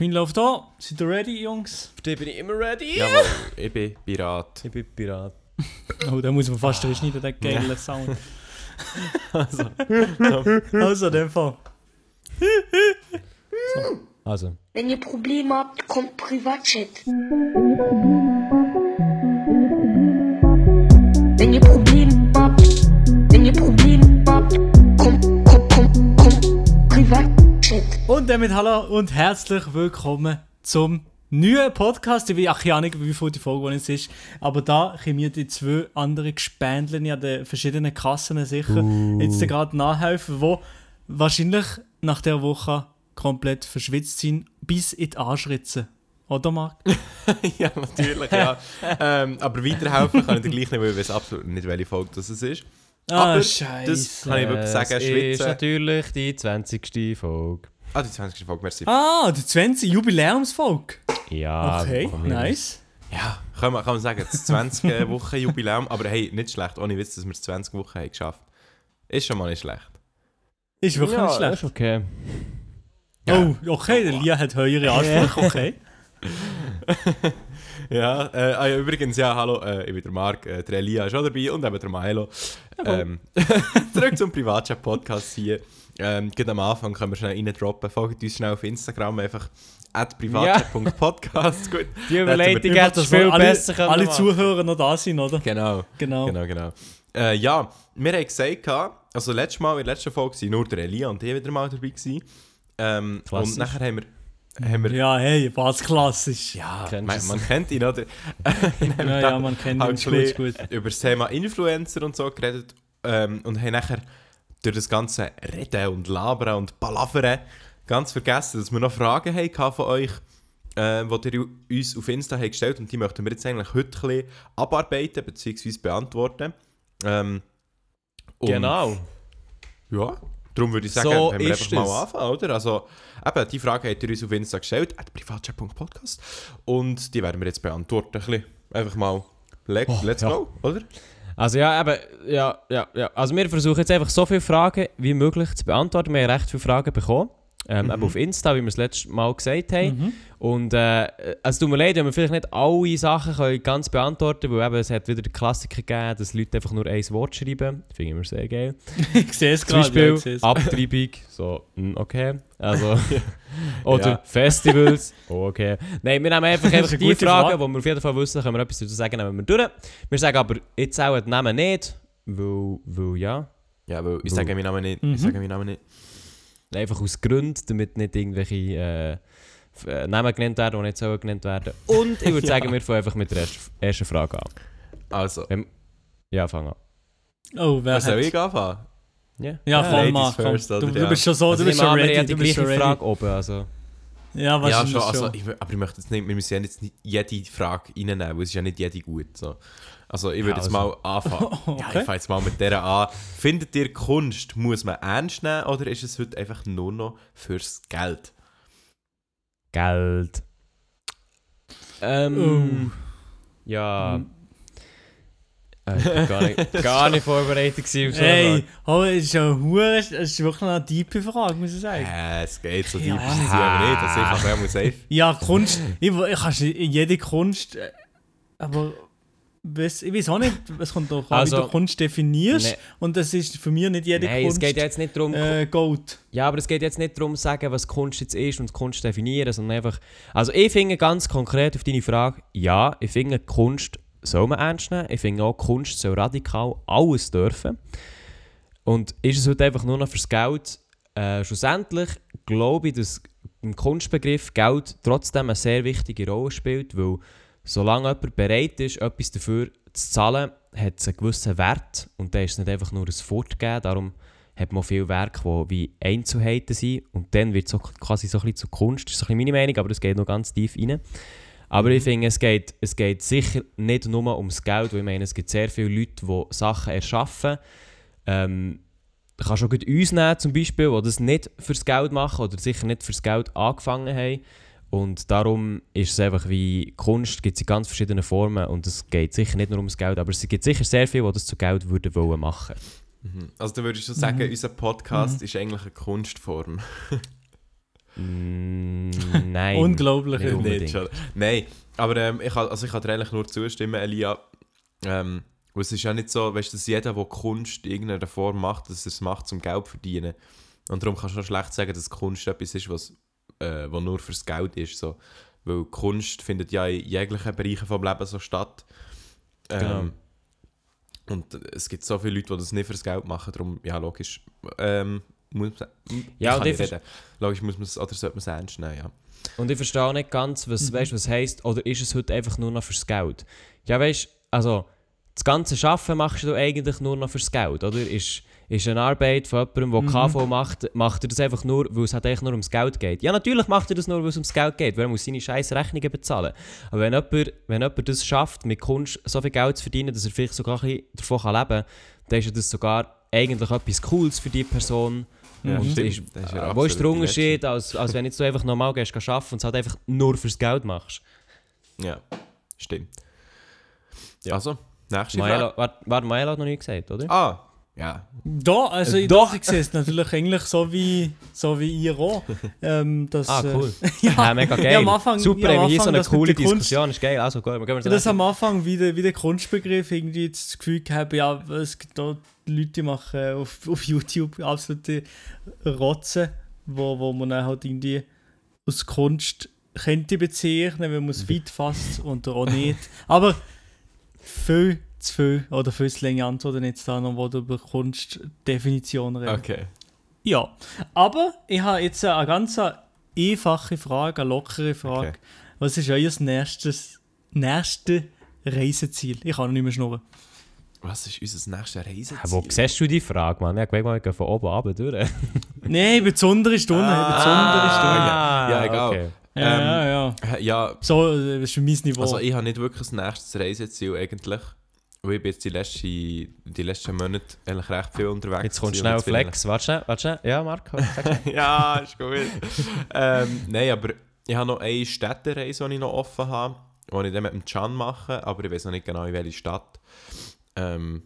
Mein läuft da. Seid ihr ready, Jungs? Für dich bin ich immer ready. Jawohl, ich bin Pirat. Ich bin Pirat. Oh, da muss man fast reinschneiden, den geilen Sound. Also, Also, in dem Fall. also. Wenn ihr Probleme habt, kommt Privatchat. Wenn ihr Probleme habt, wenn ihr Probleme habt, kommt, kommt, kommt, kommt Privatchat. Und damit hallo und herzlich willkommen zum neuen Podcast. Ich weiß ja nicht, wie viel die Folge es ist, aber da können wir die zwei anderen Gespendlen an den verschiedenen Kassen sicher jetzt gerade nachhelfen, die wahrscheinlich nach der Woche komplett verschwitzt sind, bis in die Arschritze. Oder, Marc? ja, natürlich, ja. ähm, aber weiterhelfen kann ich dir gleich nicht, weil ich weiß absolut nicht, welche Folge das ist. Ah, Aber Scheiße. das kann ich wirklich sagen, Es ist natürlich die 20. Folge. Ah, die 20. Folge, merci. Ah, die 20 Jubiläumsfolge. Ja, Okay, nice. Ja, kann man, kann man sagen, das 20 Wochen Jubiläum, aber hey, nicht schlecht, ohne Witz, dass wir es 20 Wochen haben geschafft. Ist schon mal nicht schlecht. Ist wirklich ja, nicht schlecht. ist okay. Oh, okay, der Lia hat höhere Ansprüche, okay. Ja, äh, ah, ja, übrigens, ja, hallo, äh, ich bin der Marc, äh, der Elia ist auch dabei und eben der Milo. Ähm, zurück zum Privatchat-Podcast hier. Ähm, gerade am Anfang können wir schnell reindroppen. Folgt uns schnell auf Instagram, einfach at privatchat.podcast. Gut. Die Überleitung hätte dass viel alle, besser können alle machen. Zuhörer noch da sind, oder? Genau, Genau. genau, genau. Äh, ja, wir haben gesagt, gehabt, also letztes Mal, in der letzten Folge waren nur der Elia und ich wieder mal dabei. Gewesen. Ähm, und nachher haben wir... Haben wir Ja, hey, was klassisch. ja, man, man kennt ihn, oder? Ja, ja, man kennt ihn, halt ein gut, gut. über das Thema Influencer und so geredet ähm, und haben nachher durch das ganze Reden und Labern und Palavern ganz vergessen, dass wir noch Fragen hatten von euch, äh, die ihr uns auf Insta habt gestellt und die möchten wir jetzt eigentlich heute ein bisschen abarbeiten bzw. beantworten. Ähm, Genau. Ja, darum würde ich sagen, So wenn wir einfach mal es. anfangen, oder? Also, eben, die Frage habt ihr uns auf Insta gestellt, at privatchat.podcast und die werden wir jetzt beantworten. Ein bisschen. Einfach mal, le Oh, let's ja. go, oder? Also ja, eben, ja, ja, ja. Also wir versuchen jetzt einfach so viele Fragen wie möglich zu beantworten. Wir haben recht viele Fragen bekommen. Ähm, Mhm. eben auf Insta, wie wir es letztes Mal gesagt haben. Mhm. Und äh, es tut mir leid, wenn wir vielleicht nicht alle Sachen können ganz beantworten können, weil eben, es hat wieder den Klassiker gegeben, dass Leute einfach nur ein Wort schreiben. Finde ich immer sehr geil. Ich sehe es Zum gerade. Ja, Beispiel es. Abtreibung, so, mm, okay. Also, oder Ja. Festivals, oh, okay. Nein, wir nehmen einfach, Das einfach eine die Fragen, Frage. die wir auf jeden Fall wissen, können wir etwas dazu sagen, nehmen wir durch. Wir sagen aber jetzt auch den Namen nicht, weil, weil ja, Ja, weil ich sage meinen Namen nicht. Mhm. Ich sage meinen Namen nicht. Einfach aus Gründen, damit nicht irgendwelche äh, äh, Namen genannt werden, die nicht sollen genannt werden. Und ich würde Ja. sagen, wir fangen einfach mit der ersten, Frage an. Also, Ja, fang an. Oh, wer was soll hat... ich anfangen? Ja, Ja, Ladies Marc, komm. first, Du, oder? du Ja. bist schon so, Also du bist ich schon ready. ja Du die bist schon gleiche ready. Frage oben, also... Ja, Ja, wahrscheinlich schon. schon. Also, ich, aber ich möchte jetzt nicht, wir müssen ja jetzt nicht jede Frage reinnehmen, weil es ist ja nicht jede gut. So. Also, ich würde Ja, jetzt mal anfangen. Ja, Okay. ich fange jetzt mal mit der an. Findet ihr Kunst, muss man ernst nehmen oder ist es heute einfach nur noch fürs Geld? Geld. Ähm... Ja... Mhm. Äh, ich bin gar nicht, gar nicht vorbereitet gewesen auf so eine Hey, Frage. oh, es ist ja hure, es ist wirklich eine tiefe Frage, muss ich sagen. Äh, es geht so Ja. deep ist es ja nicht. Also, ich kann ja mal safe. Ja, Kunst, ich, ich in jede Kunst, äh, aber ich weiß auch nicht, es kommt doch an, Also, wie du Kunst definierst nee. und das ist für mich nicht jede Nein, Kunst es geht jetzt nicht darum... äh, Gold. Ja, aber es geht jetzt nicht darum, zu sagen, was Kunst jetzt ist und Kunst definieren, sondern einfach. Also, ich finde ganz konkret auf deine Frage, ja, ich finde, Kunst soll man ernst nehmen. Ich finde auch, Kunst soll radikal alles dürfen. Und ist es heute einfach nur noch fürs Geld? Äh, schlussendlich glaube ich, dass im Kunstbegriff Geld trotzdem eine sehr wichtige Rolle spielt, weil solange jemand bereit ist, etwas dafür zu zahlen, hat es einen gewissen Wert und dann ist nicht einfach nur ein Fortgeben. Darum hat man auch viele Werke, die wie Einzelheiten sind und dann wird es quasi so ein bisschen zu Kunst. Das ist ein bisschen meine Meinung, aber das geht noch ganz tief rein. Aber ich finde, es geht, es geht sicher nicht nur ums Geld, weil ich meine, es gibt sehr viele Leute, die Sachen erschaffen. Ähm, du kannst auch gut uns nehmen, zum Beispiel, die das nicht fürs Geld machen oder sicher nicht fürs Geld angefangen haben. Und darum ist es einfach wie Kunst, gibt es in ganz verschiedenen Formen und es geht sicher nicht nur ums Geld, aber es gibt sicher sehr viele, die das zu Geld würden wollen machen. Mhm. Also, du würdest schon sagen, Mhm. unser Podcast ist eigentlich eine Kunstform. Mm, nein. Unglaublich. Nicht. Nicht schon. Nein, aber ähm, ich, kann, also ich kann dir eigentlich nur zustimmen, Elia. Ähm, es ist ja nicht so, weißt, dass jeder, der Kunst in irgendeiner Form macht, dass er es macht, zum Geld zu verdienen. Und darum kannst du auch schlecht sagen, dass Kunst etwas ist, was, äh, was nur fürs Geld ist. So. Weil Kunst findet ja in jeglichen Bereichen vom Leben so statt. Ähm, Genau. Und es gibt so viele Leute, die das nicht fürs Geld machen. Darum, ja, logisch. Ähm, muss man, Ja, kann und ich ich reden. Logisch muss man es, oder sollte man es ernst nehmen, ja. Und ich verstehe auch nicht ganz, was, Mhm. weißt, was heisst, oder ist es heute einfach nur noch fürs Geld? Ja, weißt also das ganze Arbeiten machst du eigentlich nur noch fürs Geld, oder? Ist, ist eine Arbeit von jemandem, der Mhm. KV macht, macht er das einfach nur, weil es halt eigentlich nur ums Geld geht? Ja, natürlich macht er das nur, weil es ums Geld geht, weil er muss seine scheiß Rechnungen bezahlen. Aber wenn jemand, wenn jemand das schafft, mit Kunst so viel Geld zu verdienen, dass er vielleicht sogar ein bisschen davon kann leben kann, dann ist das sogar eigentlich etwas Cooles für die Person. Ja, und ist, Das ist ja wo ist der Unterschied, als, als wenn jetzt du einfach normal gehst arbeiten und es halt einfach nur fürs Geld machst? Ja, stimmt. Ja. Also, nächste Frage. Warte, Maelo hat noch nie gesagt, oder? Ah, ja. Da, also Äh, doch, ich sehe es natürlich eigentlich so wie, so wie ihr auch. Ähm, dass, Ah, äh, cool. ja, Ja, mega geil. Ja, am Anfang- Super, ja, am so eine coole der Kunst- Diskussion, ist geil. Also, gut, gehen wir das am Anfang wie der, wie der Kunstbegriff irgendwie das Gefühl gehabt, ja, es gibt da Leute, die machen auf, auf YouTube absolute Rotzen, wo, wo man dann halt irgendwie aus Kunst könnte bezeichnen, wenn man es weit fasst und auch nicht. Aber viel zu viel oder viel zu lange Antworten jetzt da noch, wo du über Kunstdefinitionen redest. Okay. Ja, aber ich habe jetzt eine ganz einfache Frage, eine lockere Frage. Okay. Was ist euer nächstes, nächste Reiseziel? Ich kann noch nicht mehr schnurren. Was ist unser nächstes Reiseziel? Ja, wo siehst du die Frage, Mann? Ja, ich mal, wir gehen von oben runter durch. Nein, über die besondere Stunde. Ah, ja, egal. okay. Ja, Ähm, ja, ja. Ja, So, das ist für mein Niveau. also ich habe nicht wirklich ein nächstes Reiseziel eigentlich. Weil ich bin jetzt die letzten, die letzten Monate eigentlich recht viel unterwegs. Jetzt kommst du schnell und auf Flex. Warte schnell, warte schnell. Ja, Marc? jetzt bin ich- ja, ist gut. ähm, nein, aber ich habe noch eine Städtereise, die ich noch offen habe, die ich dann mit dem Can mache, aber ich weiß noch nicht genau in welche Stadt. Ähm,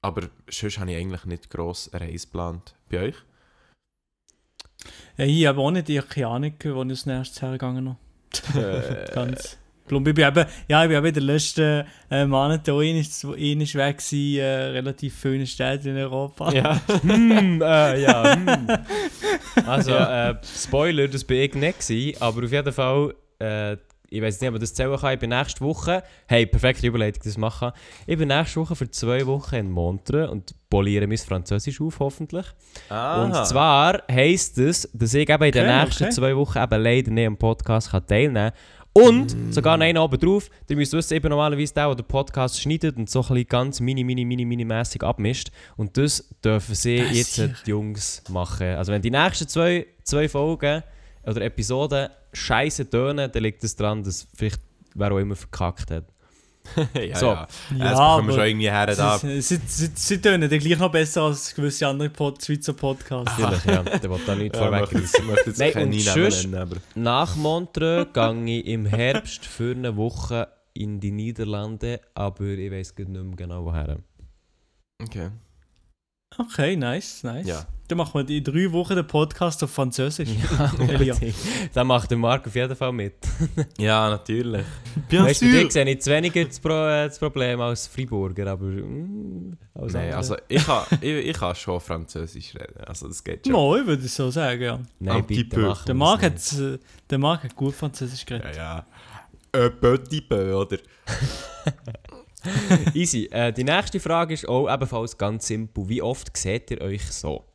aber sonst habe ich eigentlich nicht gross eine Reise geplant. Bei euch? ja, ich habe auch nicht, ich habe keine Ahnung, wo ich als nächstes hergegangen noch. Äh, Ganz plump. Ich bin eben, ja, ich bin eben in den letzten äh, Monaten auch einmal, einmal weg gewesen, äh, relativ viele Städte in Europa. Ja. hm, äh, ja. Hm. Also, äh, Spoiler, das bin ich nicht gewesen, aber auf jeden Fall, äh, ich weiß nicht, ob ich das zählen kann, ich bin nächste Woche, hey, perfekte Überleitung, das machen. Ich bin nächste Woche für zwei Wochen in Montreux und poliere mein Französisch auf, hoffentlich. Ah. Und zwar heisst es, dass ich eben in den Okay, nächsten okay. zwei Wochen eben leider nicht am Podcast kann teilnehmen kann. Und sogar noch einen oben drauf, ihr müsst wissen, bin normalerweise der, der den Podcast schneidet und so ein bisschen ganz mini, mini, mini, mini mässig abmischt. Und das dürfen sie Das jetzt sicher. die Jungs machen. Also wenn die nächsten zwei, zwei Folgen oder Episoden scheiße tönen, dann liegt es daran, dass vielleicht wer auch immer verkackt hat. ja, So. ja. Ja, das bekommen wir schon irgendwie her. Da. Sie, sie, sie, sie tönen dann gleich noch besser als gewisse andere Pod Schweizer Podcasts. Natürlich, ja. Der will da nicht Ja, vorweg möchte jetzt, möchte jetzt Nein, keine und Namen sonst- nennen, aber... Nach Montreux gehe ich im Herbst für eine Woche in die Niederlande, aber ich weiß nicht mehr genau woher. Okay. Okay, nice, nice. Ja. Dann machen wir in drei Wochen den Podcast auf Französisch. Ja, Elia. da macht der Marc auf jeden Fall mit. Ja, natürlich. weißt du, dir sehe ich jetzt weniger das, Pro äh, das Problem als Freiburger, aber mm, als Nein, andere. also ich kann, ich, ich kann schon Französisch reden. Also das geht schon. No, ich würde es so sagen, ja. Nein, bitte petit peu. machen Der Marc, hat, äh, der Marc hat gut Französisch geredet. Ja, ja. Un petit peu, oder? nicht. Easy. Äh, die nächste Frage ist auch ebenfalls ganz simpel. Wie oft seht ihr euch so?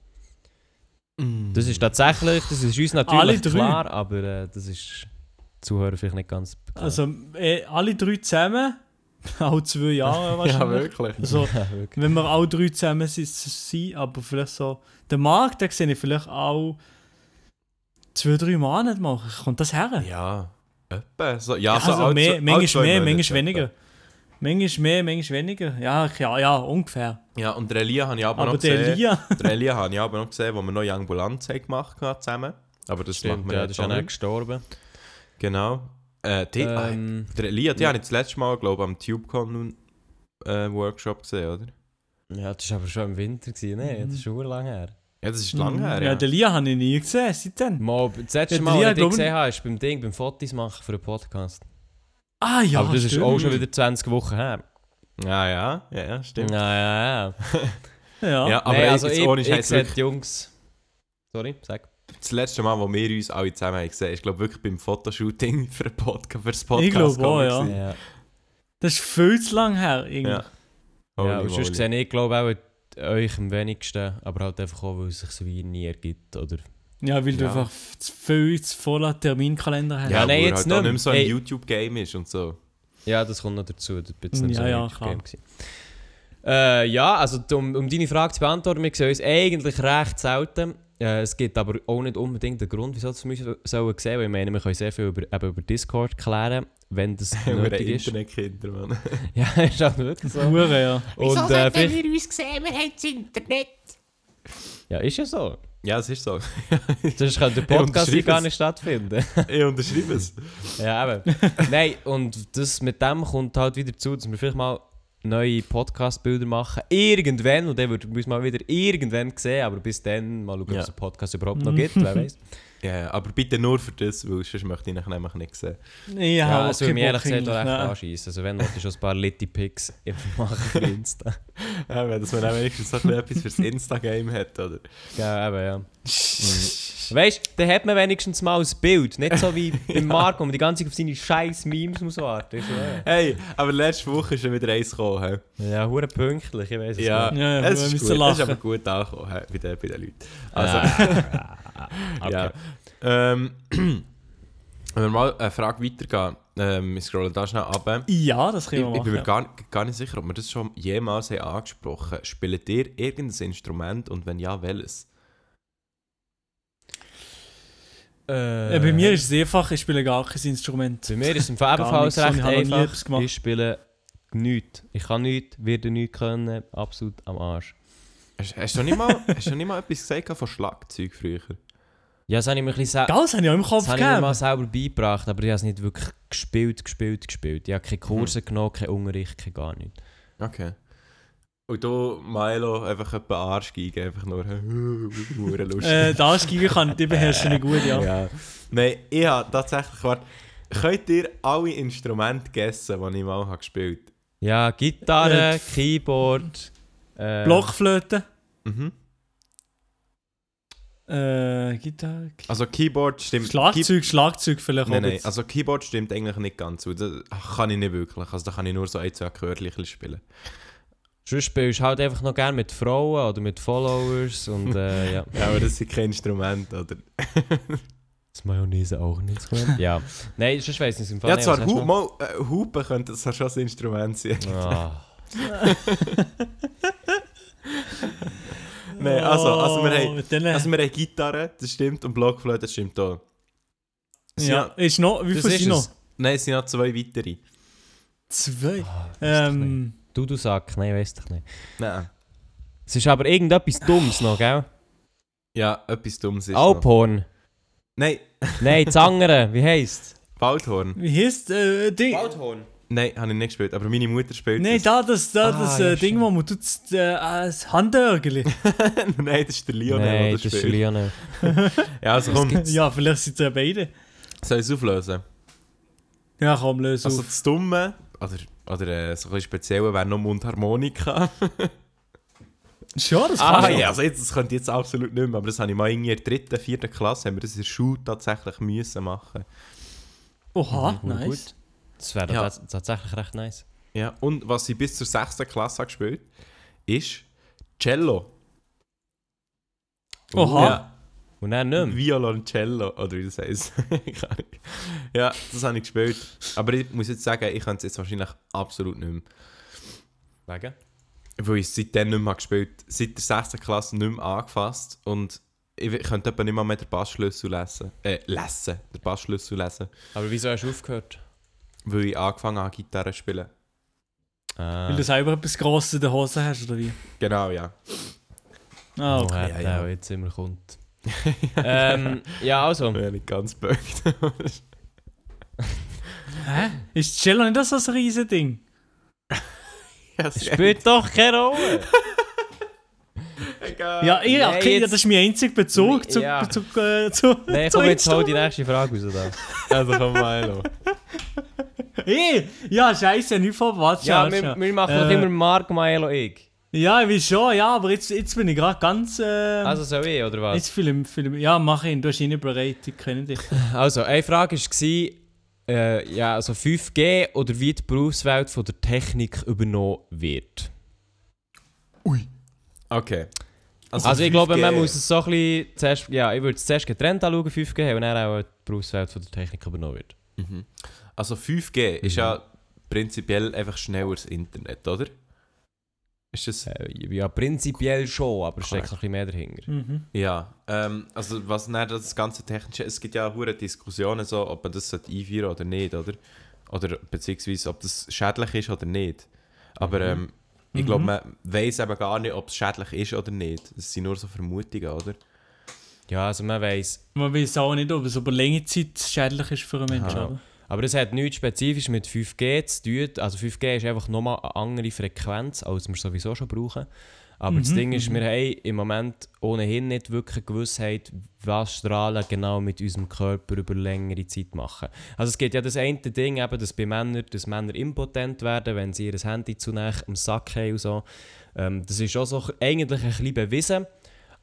Das ist tatsächlich, das ist uns natürlich klar, aber äh, das ist Zuhörer vielleicht nicht ganz bekannt. Also, äh, alle drei zusammen, auch zwei Jahre wahrscheinlich. Ja, wirklich. Also, Ja, wirklich. wenn wir alle drei zusammen sind, sind, aber vielleicht so. Der Marc, den sehe ich vielleicht auch zwei, drei Monate machen. Kommt das her? Ja, etwa. So, ja, Ja, so also alle mehr, manchmal mehr, manchmal etwa. weniger. Manchmal mehr, manchmal weniger. Ja, ja, ja ungefähr. Ja, und der Elia habe ich aber, Aber noch der gesehen. Elia, Der Elia habe ich aber noch gesehen, wo wir noch Young Bulanz haben gemacht haben zusammen. Aber das Stimmt, machen wir ja, das ist ja gestorben. Genau. Äh, die, Ähm, der Elia, die habe ich das letzte Mal, glaube ich, am TubeCon äh, Workshop gesehen, oder? ja, das war aber schon im Winter, gewesen, ne? Das ist schon lange her. Ja, das ist lange her. Ja, Ja, den Lia habe ich nie gesehen, seitdem. Mal, das letzte Ja, Mal, die als ich gesehen habe, ist beim Ding, beim Fotos machen für einen Podcast. Ah ja, Aber das ist stimmt. auch schon wieder 20 Wochen her. ja, ja, ja, ja, stimmt. Ja, ja, ja. Ja. Ja, aber Nein, also jetzt ich, ohne ich Scheiß sehe wirklich, die Jungs... Sorry, sag. das letzte Mal, wo wir uns alle zusammen haben gesehen, ist glaube wirklich beim Fotoshooting für, Podcast, für das Podcast. Ich glaube auch, ja. Ja, Das ist viel zu lang her. Irgendwie. Ja. ja Holy und sonst sehe ich, glaube auch euch am wenigsten, aber halt einfach auch, weil es sich so wie nie ergibt, oder? Ja, weil du Ja. einfach zu viel zu voller Terminkalender hast. Ja, Ja, nein, wo er jetzt halt nicht auch mehr. nicht mehr so ein Hey. YouTube-Game ist und so. Ja, das kommt noch dazu. Das war jetzt nicht Ja, so ein ja, YouTube-Game gewesen. Äh, ja, also um, um deine Frage zu beantworten, wir sehen uns eigentlich recht selten. Äh, es gibt aber auch nicht unbedingt einen Grund, wieso wir uns sollen sehen, weil ich meine, wir können sehr viel über, eben über Discord klären, wenn das Wir nötig ist. Internetkinder, Mann. Ja, ist auch wirklich so. Hure, ja. Und, äh, vielleicht, wir uns gesehen, wir haben das Internet. ja, ist ja so. Ja, es ist so. Sonst könnte der Podcast hier gar nicht stattfinden. ich unterschreibe es. Ja, eben. Nein, und das mit dem kommt halt wieder zu, dass wir vielleicht mal neue Podcast-Bilder machen. Irgendwann, und dann würden wir uns mal wieder irgendwann sehen, aber bis dann mal schauen, ob Ja. es einen Podcast überhaupt noch gibt, wer weiß. Ja, aber bitte nur für das, weil sonst möchte ich ihn nämlich nicht sehen. Ich Ja, auch würde mich ehrlich gesagt auch echt anschiessen. Also wenn, wollte ich schon ein paar Litty-Pics machen für Insta. Ja, wenn dass man auch wenigstens so etwas fürs Insta-Game hat, oder? Ja, eben, ja. Weißt du, dann hat man wenigstens mal ein Bild. Nicht so wie beim Marco, wo man die ganze Zeit auf seine scheiß Memes muss warten. Ja, Hey, aber letzte Woche ist schon wieder eins gekommen. ja hure pünktlich, ich weiß es Ja, nicht. Ja, es wir ist gut. Es lachen. ist aber gut angekommen hä, bei, den, bei den Leuten. Also, Ah, okay. ja. Ähm, wenn wir mal eine Frage weitergehen, ähm, wir scrollen da schnell ab. Ja, das Ich, können wir ich bin mir machen. gar, gar nicht sicher, ob wir das schon jemals haben angesprochen haben. Spielt ihr irgendein Instrument und wenn ja, welches? Ja. Äh, bei mir ist es einfach, ich spiele gar kein Instrument. Bei mir ist es im Fall ebenfalls recht ich einfach. Ich spiele nichts. Ich kann nichts, werde nichts können, absolut am Arsch. Hast, hast, du nicht mal, hast du nicht mal etwas gesagt von Schlagzeug früher? Ja, das habe ich mir, ein bisschen sel- Das habe ich auch im Kopf das habe ich mir mal selber beigebracht, aber ich habe es nicht wirklich gespielt, gespielt, gespielt. Ich habe keine Kurse genommen, keinen Unterricht, kein gar nichts. Okay. Und du, Milo, einfach etwa Arsch gegen, einfach nur hure lustig. Äh, das gegen kann, die beherrschen nicht gut, ja. ja. Nein, ich habe tatsächlich, warte, könnt ihr alle Instrumente gegessen, die ich mal habe gespielt Ja, Gitarre, Äh, Keyboard, äh, Blockflöte, Mhm. äh, Gitarre, Also Keyboard stimmt... Schlagzeug, Schlagzeug vielleicht Nein, auch. nein, also Keyboard stimmt eigentlich nicht ganz. weil Das kann ich nicht wirklich. Also da kann ich nur so ein, zwei Chörchen spielen. Sonst spielst du halt einfach noch gerne mit Frauen oder mit Followers und äh, ja. Ja, aber das sind kein Instrument, oder? Das Mayonnaise auch nicht Instrument. ja. Nein, sonst weiss ich nicht. Im Fall Ja, nicht, zwar Hu mal, äh, Hupen könnte das schon ein Instrument sein. Ah. Nein, also, also wir Oh, haben... mit denen- Also wir haben Gitarre, das stimmt, und Blockflöte, das stimmt auch. Es sind ja, ist noch, wie Das viel ist sind noch? es. Nein, es sind noch zwei weitere. Zwei. Ah, Ähm, Du, du Sack, nein, weiss doch nicht. Nein. Es ist aber irgendetwas Dummes noch, gell? Ja, etwas Dummes ist noch. Alphorn. Nein, Nein, das andere, wie heisst Waldhorn. wie heißt äh, Ding? Waldhorn. Nein, habe ich nicht gespielt, aber meine Mutter spielt Nein, das. da das, da, Ah, das ja, äh, Ding, wo man tut, äh, das Handörgeli. Nein, das ist der Lionel, Nein, der das ist spielt. Lionel. Ja, also komm, ja, vielleicht sind es ja beide. soll ich es auflösen? Ja, komm, löse Also auf. das Dumme, oder, oder äh, so ein bisschen Spezielle wäre noch Mundharmonika. Schon, das Ah, kannst du. ja, also jetzt, das könnte ich jetzt absolut nicht mehr, aber das habe ich mal in der dritten, vierten Klasse, haben wir das in der Schule tatsächlich müssen machen. Oha, Mhm, nice. gut. Das wäre Ja. tats- tatsächlich recht nice. Ja, und was ich bis zur sechsten Klasse habe gespielt ist Cello. Oha. Ja, Und dann nicht mehr. Violoncello, oder wie das heisst. Ja, das habe ich gespielt. Aber ich muss jetzt sagen, ich kann es jetzt wahrscheinlich absolut nicht mehr. Wegen? Weil ich es seitdem nicht mehr gespielt Seit der 6. Klasse nicht mehr angefasst. Und ich könnte etwa nicht mal mehr den Bassschlüssel lesen. Äh, lesen. Den Bassschlüssel lesen. Aber wieso hast du aufgehört? Weil ich angefangen habe, Gitarre zu spielen. Ah. Weil du selber etwas Grosses in der Hose hast, oder wie? Genau, ja. Ah, Oh, okay. hat Ja, der, ja. jetzt immer kommt. ähm, ja, also. Ich bin nicht ganz bögt. Hä? Ist Cello nicht so ein riesen Ding? ja, Spielt doch keine Rolle. mega. Ja, ich, okay, ja, jetzt- das ist mein einziger Bezug zu, Ja. zu, äh, zu, Nein, komm, jetzt hol die nächste Frage raus da. Also komm mal los. Hey, ja, scheiße, nicht von was. Ja, wir, wir machen doch Äh, immer Marc, Maelo, ich. Ja, ich will schon, ja, aber jetzt, jetzt bin ich gerade ganz. Äh, Also soll ich, oder was? jetzt fühle fühl, ja, mach ihn, du hast ihn bereit, ich kenne dich. Also, eine Frage war, äh, ja, also 5G oder wie die Berufswelt von der Technik übernommen wird. Okay. Also, ich glaube, 5G man muss es so ein bisschen zuerst, ja, ich würde es zuerst getrennt anschauen, 5G, und dann auch die Berufswelt von der Technik übernommen wird. Mhm. Also 5G ist ja prinzipiell einfach schnelleres Internet, oder? Ist das... Äh, ja, prinzipiell schon, aber es steckt noch ein bisschen mehr dahinter. Mhm. Ja, ähm, also was dann das ganze Technische, es gibt ja auch hure Diskussionen so, ob man das einführen oder nicht, oder? Oder beziehungsweise ob das schädlich ist oder nicht. Aber ähm, ich Mhm. glaube, man weiß eben gar nicht, ob es schädlich ist oder nicht. Das sind nur so Vermutungen, oder? Ja, also man weiß. Man weiß auch nicht, ob es über längere Zeit schädlich ist für einen Menschen, Aha. Aber das hat nichts spezifisch mit 5G zu tun. Also 5G ist einfach nochmal eine andere Frequenz, als wir sowieso schon brauchen. Aber das Mhm, Ding ist, mhm. wir haben im Moment ohnehin nicht wirklich eine Gewissheit, was Strahlen genau mit unserem Körper über längere Zeit machen. Also es gibt ja das eine Ding, eben, dass bei Männern, dass Männer impotent werden, wenn sie ihr Handy zu nah am Sack haben und so. Ähm, das ist auch so eigentlich ein bisschen bewiesen.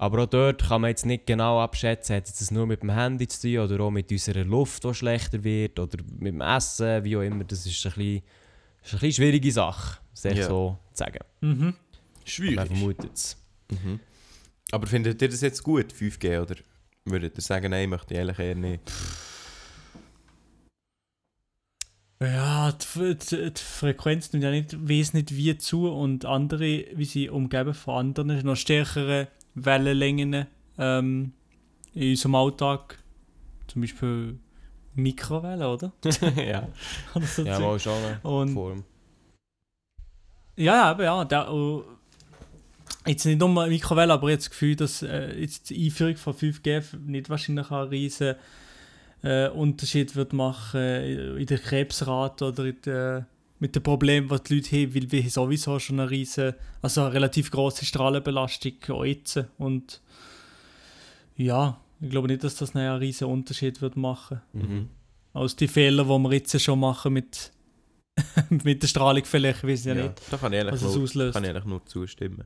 Aber auch dort kann man jetzt nicht genau abschätzen, hat es nur mit dem Handy zu tun oder auch mit unserer Luft, die schlechter wird oder mit dem Essen, wie auch immer. Das ist ein bisschen, ist eine bisschen schwierige Sache, echt Ja. so zu sagen. Mhm. Man Schwierig. vermutet es. Mhm. Aber findet ihr das jetzt gut, 5G, oder würdet ihr sagen, nein, möchte ich eigentlich eher nicht? Ja, die, die, die Frequenz nimmt ja nicht, weiss nicht wie zu und andere, wie sie umgeben von anderen, noch stärkere Wellenlängen ähm, in unserem Alltag. Zum Beispiel Mikrowellen, oder? ja. Oder so Ja, mal schon eine und Form. Ja, eben, ja. Der, oh, jetzt nicht nur Mikrowelle, aber habe das Gefühl, dass äh, jetzt die Einführung von 5G nicht wahrscheinlich einen riesen äh, Unterschied wird machen äh, in der Krebsrate oder in der, mit den Problemen, die die Leute haben, weil wir sowieso schon eine riesen, also eine relativ große Strahlenbelastung auch jetzt. Und ja, ich glaube nicht, dass das einen riesen Unterschied wird machen. Mhm. Als die Fehler, die wir jetzt schon machen mit, mit der Strahlung vielleicht, weiß ich ja, Ja, nicht, Da kann ich was es nur, auslöst. kann ich eigentlich nur zustimmen.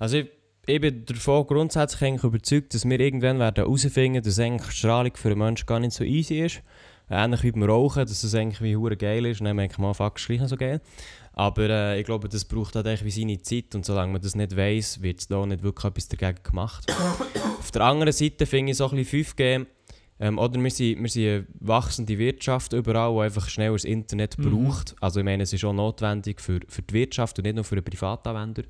Also ich, ich bin davon grundsätzlich eigentlich überzeugt, dass wir irgendwann werden herausfinden, dass eigentlich Strahlung für einen Menschen gar nicht so easy ist. Ähnlich wie beim Rauchen, dass es eigentlich wie hure geil ist. Und dann denke ich mal, fuck, ist gleich so geil. Aber äh, ich glaube, das braucht halt eigentlich wie seine Zeit. Und solange man das nicht weiss, wird da nicht wirklich etwas dagegen gemacht. Auf der anderen Seite finde ich so ein bisschen 5G, ähm, oder wir sind, wir sind eine wachsende Wirtschaft überall, die einfach schnell das Internet Mhm. braucht. Also ich meine, es ist auch notwendig für, für die Wirtschaft und nicht nur für den Privatanwender.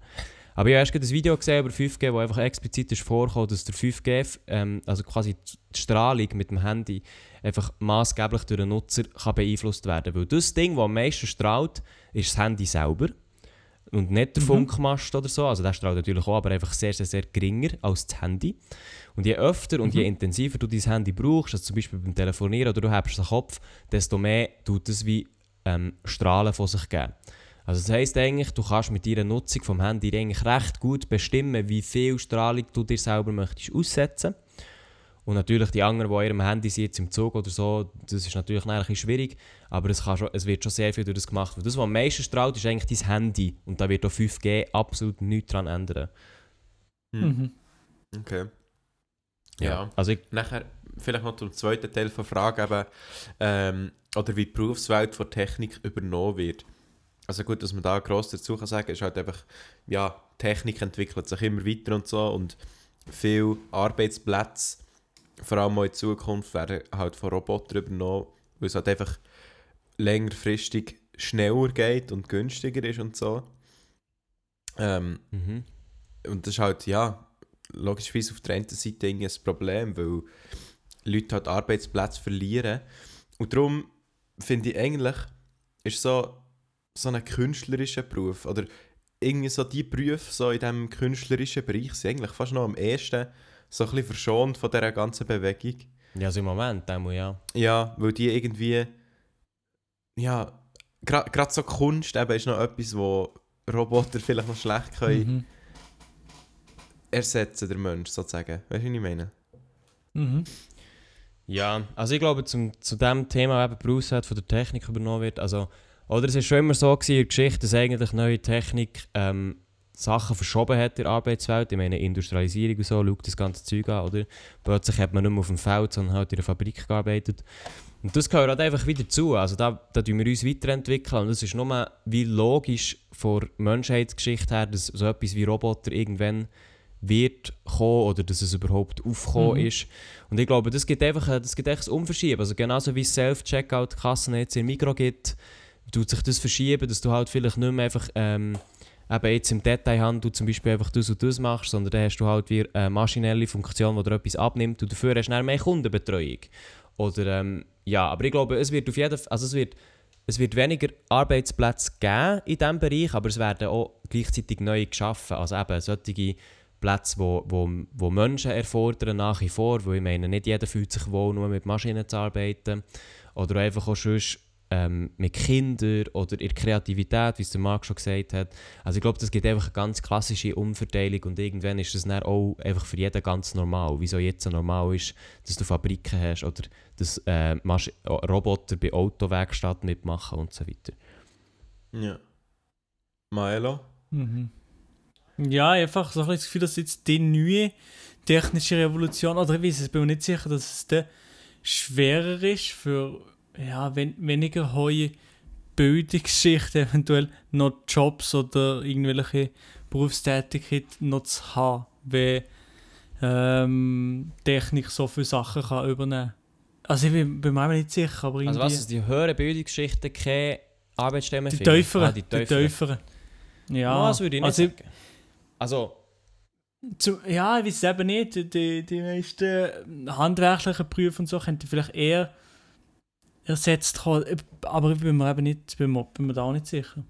Aber ich habe erst ein Video gesehen über 5G, wo einfach explizit ist vorgekommen, dass der 5G, ähm, also quasi die Strahlung mit dem Handy, einfach maßgeblich durch den Nutzer kann beeinflusst werden Weil das Ding, das am meisten strahlt, ist das Handy selber. Und nicht der Mhm. Funkmast oder so. Also der strahlt natürlich auch, aber einfach sehr, sehr, sehr geringer als das Handy. Und je öfter und je intensiver du dein Handy brauchst, also zum Beispiel beim Telefonieren oder du hast den Kopf, desto mehr tut es wie ähm, Strahlen von sich geben. Also das heisst eigentlich, du kannst mit deiner Nutzung vom Handy eigentlich recht gut bestimmen, wie viel Strahlung du dir selber möchtest aussetzen. Und natürlich die anderen, die an ihrem Handy sind, jetzt im Zug oder so, das ist natürlich ein bisschen schwierig, aber es, kann schon, es wird schon sehr viel durch das gemacht. Das, was am meisten strahlt, ist eigentlich dein Handy. Und da wird auch 5G absolut nichts daran ändern. Mhm. Okay. Ja. Also ich, Nachher vielleicht noch zum zweiten Teil der Frage eben, ähm, oder wie die Berufswelt von Technik übernommen wird. Also gut, dass man da gross dazu kann sagen, ist halt einfach, ja, Technik entwickelt sich immer weiter und so und viele Arbeitsplätze, vor allem auch in Zukunft, werden halt von Robotern übernommen, weil es halt einfach längerfristig schneller geht und günstiger ist und so. Ähm, mhm. und das ist halt, ja, logischerweise auf der einen Seite irgendwie ein Problem, weil Leute halt Arbeitsplätze verlieren. Und darum finde ich eigentlich, ist so, so ein künstlerischer Beruf oder irgendwie so die Berufe so in diesem künstlerischen Bereich sind eigentlich fast noch am ehesten so ein bisschen verschont von dieser ganzen Bewegung. Ja, also im Moment, einmal, ja. Ja, weil die irgendwie, ja, gerade so Kunst eben ist noch etwas, wo Roboter vielleicht noch schlecht können Mhm. ersetzen, der Mensch sozusagen. Weißt du, was ich meine? Mhm. Ja, also ich glaube, zum, zu dem Thema, eben hat von der Technik übernommen wird, also, oder es ist schon immer so gewesen in der Geschichte, dass eigentlich neue Technik ähm, Sachen verschoben hat in der Arbeitswelt. Ich meine, Industrialisierung und so, schaut das ganze Zeug an, oder? Plötzlich hat man nicht mehr auf dem Feld, sondern halt in der Fabrik gearbeitet. Und das gehört halt einfach wieder zu. Also da, da tun wir uns weiterentwickeln. Und das ist nur wie logisch vor der Menschheitsgeschichte her, dass so etwas wie Roboter irgendwann wird kommen oder dass es überhaupt aufgekommen Mhm. ist. Und ich glaube, das gibt einfach, ein- das gibt einfach ein Umverschieben. Also genauso wie es Self-Checkout-Kassen jetzt in Migros gibt, tut sich das verschieben, dass du halt vielleicht nicht mehr einfach ähm, eben jetzt im Detailhandel zum Beispiel einfach das und das machst, sondern dann hast du halt wieder eine maschinelle Funktion, die dir etwas abnimmt und dafür hast du mehr Kundenbetreuung. Oder ähm, ja, aber ich glaube, es wird auf jeden Fall, also es wird, es wird weniger Arbeitsplätze geben in diesem Bereich, aber es werden auch gleichzeitig neue geschaffen. Also eben solche Plätze, wo, wo, wo Menschen erfordern nach wie vor, wo ich meine, nicht jeder fühlt sich wohl, nur mit Maschinen zu arbeiten. Oder einfach auch sonst ähm, mit Kindern oder in Kreativität, wie es der Marc schon gesagt hat. Also ich glaube, das gibt einfach eine ganz klassische Umverteilung und irgendwann ist das dann auch einfach für jeden ganz normal. Wieso jetzt so normal ist, dass du Fabriken hast oder dass äh, Masch Roboter bei Autowerkstätten mitmachen und so weiter. Ja. Maelo? Mhm. Ja, einfach so ein bisschen das Gefühl, dass jetzt die neue technische Revolution, oder ich weiß es, ich bin mir nicht sicher, dass es dann schwerer ist für ja, wen, weniger hohe Bildungsschichten eventuell noch Jobs oder irgendwelche Berufstätigkeit noch zu haben, weil ähm, Technik so viele Sachen kann übernehmen Also ich bin, bin mir nicht sicher, aber irgendwie... Also was, dass die höheren Bildungsschichten keine Arbeitsstellen die finden? tieferen, Ah, die tieferen. Ja, das würde ich nicht also, sagen. Also, Zu, ja, ich weiß es eben nicht. Die- Die, die meisten handwerklichen Berufe und so könnten vielleicht eher ersetzt kommen. Aber ich bin mir eben nicht, bin mir, bin mir da auch nicht sicher.